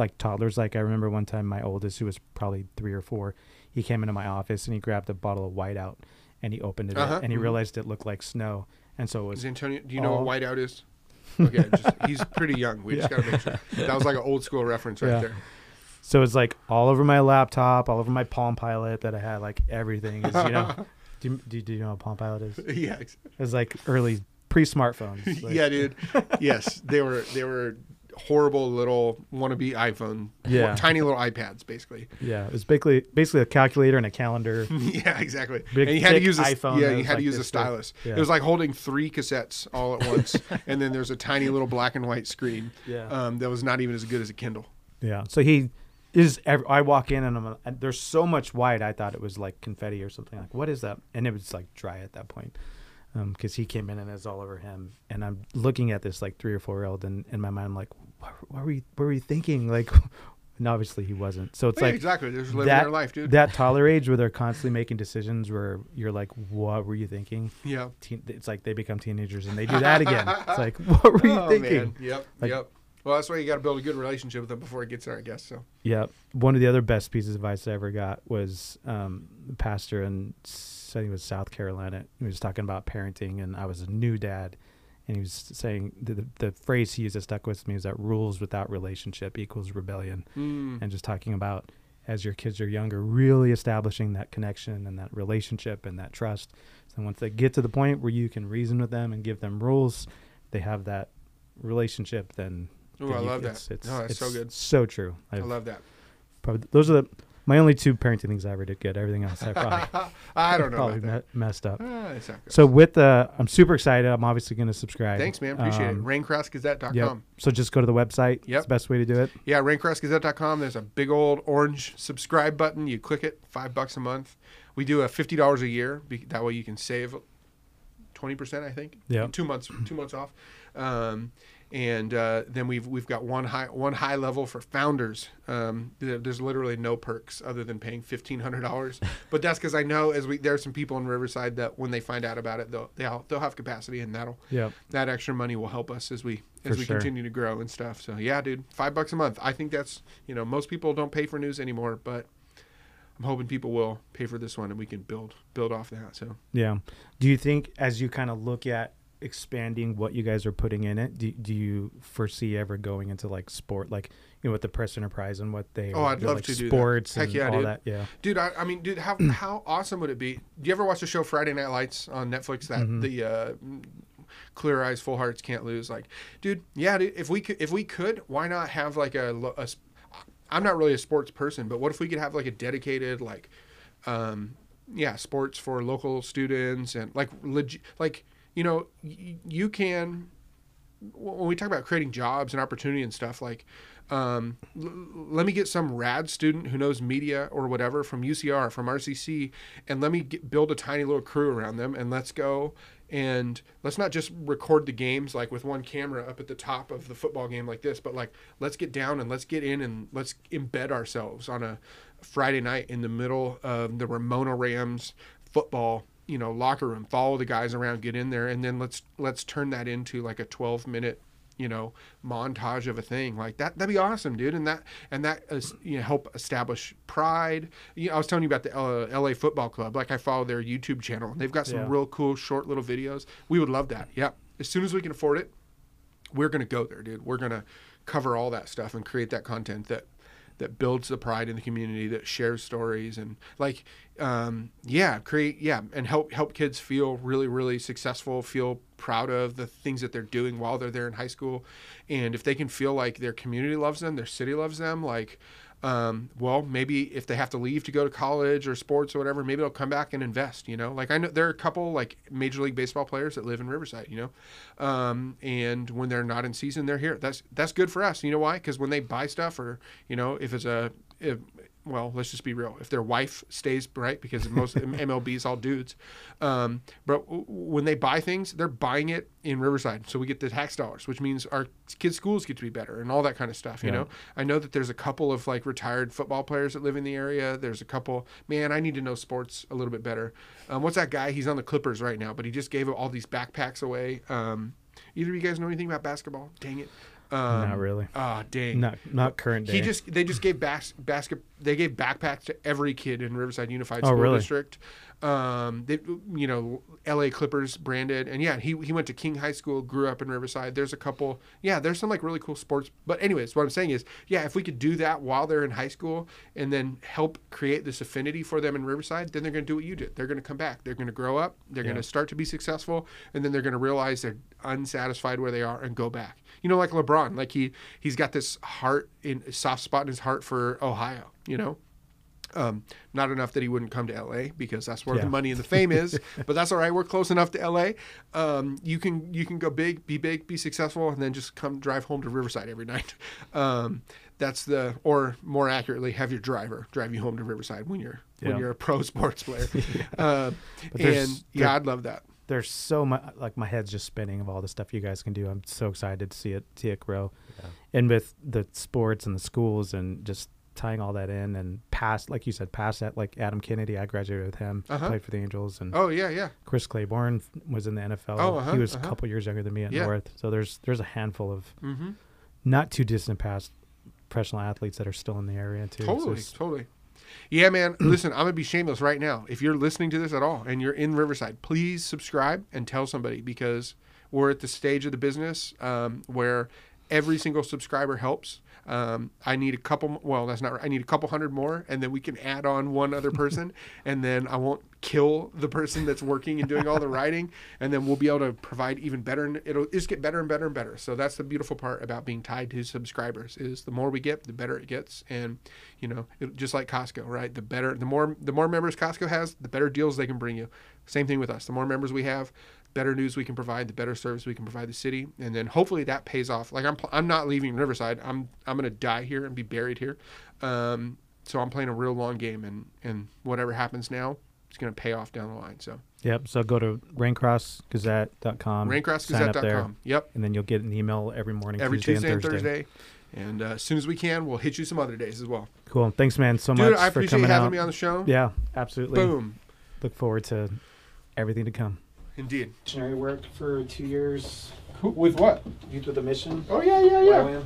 like toddlers. Like I remember one time my oldest, who was probably three or four, he came into my office and he grabbed a bottle of whiteout and he opened it Uh-huh. up and he Mhm. realized it looked like snow. And so it was Is Antonio? Do you know what whiteout is? Okay, just, he's pretty young. We just gotta make sure. That was like an old school reference right Yeah. there. So it's like all over my laptop, all over my Palm Pilot that I had. Like everything is, you know. do, you, do, you- do you know what Palm Pilot is? yeah, It's like early pre-smartphones. Like, yeah, dude. Yes, they were they were horrible little wannabe iPhone, Yeah. tiny little iPads, basically. yeah. It was basically basically a calculator and a calendar. yeah, exactly. Big, and you had to use a iPhone yeah, you had to use a stylus. Yeah. It was like holding three cassettes all at once, and then there's a tiny little black and white screen. Yeah. Um, that was not even as good as a Kindle. Yeah. So he is. I walk in and I'm. And there's so much white. I thought it was like confetti or something. Like what is that? And it was like dry at that point, because he came in and it's all over him. And I'm looking at this like three or four year old, and in my mind I'm like, what, what were you? What were you thinking? Like, and obviously he wasn't. So it's Yeah, like exactly. They're just living that their life, dude. that toddler age where they're constantly making decisions where you're like, what were you thinking? yeah. Teen, it's like they become teenagers and they do that again. It's like, what were you oh, thinking? Man. Yep. Like, yep. Well, that's why you got to build a good relationship with them before it gets there, I guess. So. Yeah, one of the other best pieces of advice I ever got was um, pastor in I think it was South Carolina. He was talking about parenting, and I was a new dad, and he was saying the, the, the phrase he used that stuck with me is that rules without relationship equals rebellion, Mm. and just talking about as your kids are younger, really establishing that connection and that relationship and that trust. So once they get to the point where you can reason with them and give them rules, they have that relationship. Then Ooh, then I you- love it's, that. It's, No, that's so good. So true. I I've love that. probably those are the my only two parenting things I ever did good. Everything else I probably I don't know probably me- messed up. Good. So with the, I'm super excited. I'm obviously going to subscribe. Thanks, man. Appreciate Um, it. Raincrossgazette.com. Yep. So just go to the website. Yep. It's the best way to do it. Yeah, raincrossgazette.com. There's a big old orange subscribe button. You click it, five bucks a month. We do a fifty dollars a year. That way you can save twenty percent, I think. Yeah. Two months, two months off. Um, and uh, then we've we've got one high one high level for founders. Um, there- there's literally no perks other than paying fifteen hundred dollars. but that's because I know as we there are some people in Riverside that when they find out about it, they'll they'll, they'll have capacity and that'll Yep. that extra money will help us as we as For we sure. continue to grow and stuff. So yeah, dude, five bucks a month. I think that's you know most people don't pay for news anymore, but I'm hoping people will pay for this one and we can build build off that. So Yeah. Do you think as you kind of look at expanding what you guys are putting in it, do, do you foresee ever going into like sport, like you know, with the press enterprise and what they Oh, I'd love like to do that. sports Heck yeah, all dude. that. Yeah. dude, I, I mean, dude, how how awesome would it be? Do you ever watch the show Friday Night Lights on Netflix? That Mhm. the uh, Clear Eyes, Full Hearts Can't Lose. Like, dude, yeah, dude, if we could, if we could, why not have like a, a I'm not really a sports person, but what if we could have like a dedicated like, um, yeah, sports for local students and like legit, like you know, you can when we talk about creating jobs and opportunity and stuff like um, l- let me get some rad student who knows media or whatever from UCR from RCC and let me get, build a tiny little crew around them and let's go. And let's not just record the games like with one camera up at the top of the football game like this but like let's get down and let's get in and let's embed ourselves on a Friday night in the middle of the Ramona Rams football you know locker room follow the guys around get in there and then let's let's turn that into like a 12 minute you know montage of a thing. Like that that'd be awesome dude. And that and that is you know help establish pride. You know, i was telling you about the uh, la football club. Like i follow their youtube channel. They've got some Yeah. real cool short little videos. We would love that. Yeah as soon as we can afford it we're gonna go there dude. We're gonna cover all that stuff and create that content that that builds the pride in the community that shares stories and like um, yeah create yeah and help help kids feel really really successful feel proud of the things that they're doing while they're there in high school. And if they can feel like their community loves them their city loves them like um, well maybe if they have to leave to go to college or sports or whatever maybe they'll come back and invest you know? Like i know there are a couple like major league baseball players that live in riverside you know? Um, and when they're not in season they're here. That's that's good for us. You know why? Because when they buy stuff or you know if it's a if, well, let's just be real. If their wife stays right, because most MLB is all dudes, um, but w- when they buy things, they're buying it in Riverside, so we get the tax dollars, which means our kids' schools get to be better and all that kind of stuff. You Yeah. know, I know that there's a couple of like retired football players that live in the area. There's a couple. Man, I need to know sports a little bit better. Um, what's that guy? He's on the Clippers right now, but he just gave all these backpacks away. Um, either of you guys know anything about basketball? Dang it. Um, Not really. Ah, dang. Not not current day. He just they just gave bas- basket they gave backpacks to every kid in Riverside Unified Oh, School really? District. Um, they you know L.A. Clippers branded, and yeah, he he went to King High School, grew up in Riverside. There's a couple, yeah, there's some like really cool sports. But anyways, what I'm saying is, yeah, if we could do that while they're in high school, and then help create this affinity for them in Riverside, then they're going to do what you did. They're going to come back. They're going to grow up. They're Yeah. going to start to be successful, and then they're going to realize they're unsatisfied where they are and go back. You know, like LeBron, like he he's got this heart in soft spot in his heart for Ohio. You know. Um, not enough that he wouldn't come to LA because that's where Yeah. the money and the fame is, but that's all right. We're close enough to LA. Um, you can you can go big, be big, be successful, and then just come drive home to Riverside every night. Um, that's the, or more accurately, have your driver drive you home to Riverside when you're when you're a pro sports player. uh, and yeah, I'd love that. There's so much like my head's just spinning of all the stuff you guys can do. I'm so excited to see it see it grow. Yeah. And with the sports and the schools and just tying all that in and past like you said, past that like Adam Kennedy, I graduated with him, Uh-huh. played for the Angels and Oh yeah, yeah. Chris Claiborne was in the NFL. Oh, uh-huh, he was uh-huh. a couple years younger than me at Yeah. North. So there's there's a handful of Mm-hmm. not too distant past professional athletes that are still in the area too. Totally, it's- totally. Yeah, man. listen, I'm gonna be shameless right now. If you're listening to this at all and you're in Riverside, please subscribe and tell somebody because we're at the stage of the business um, where every single subscriber helps. Um, I need a couple. Well, that's not right. I need a couple hundred more, and then we can add on one other person, and then I won't kill the person that's working and doing all the writing, and then we'll be able to provide even better. and It'll just get better and better and better. So that's the beautiful part about being tied to subscribers is the more we get, the better it gets, and you know, it, just like Costco, right? The better, the more, the more members Costco has, the better deals they can bring you. Same thing with us. The more members we have, better news we can provide, the better service we can provide the city, and then hopefully that pays off. Like I'm, I'm not leaving Riverside. I'm, I'm gonna die here and be buried here. Um, so I'm playing a real long game, and and whatever happens now, it's gonna pay off down the line. So Yep. So go to raincrossgazette.com. sign up there, raincrossgazette.com. Yep. and then you'll get an email every morning, Every Tuesday, Tuesday and and Thursday. And uh, as soon as we can, we'll hit you some other days as well. Cool. Thanks, man, so Dude, much I for appreciate coming having out. me on the show. Yeah, absolutely. Boom. Look forward to everything to come. Indeed. Missionary worked for two years. With what? Youth with a mission. Oh yeah, yeah, yeah.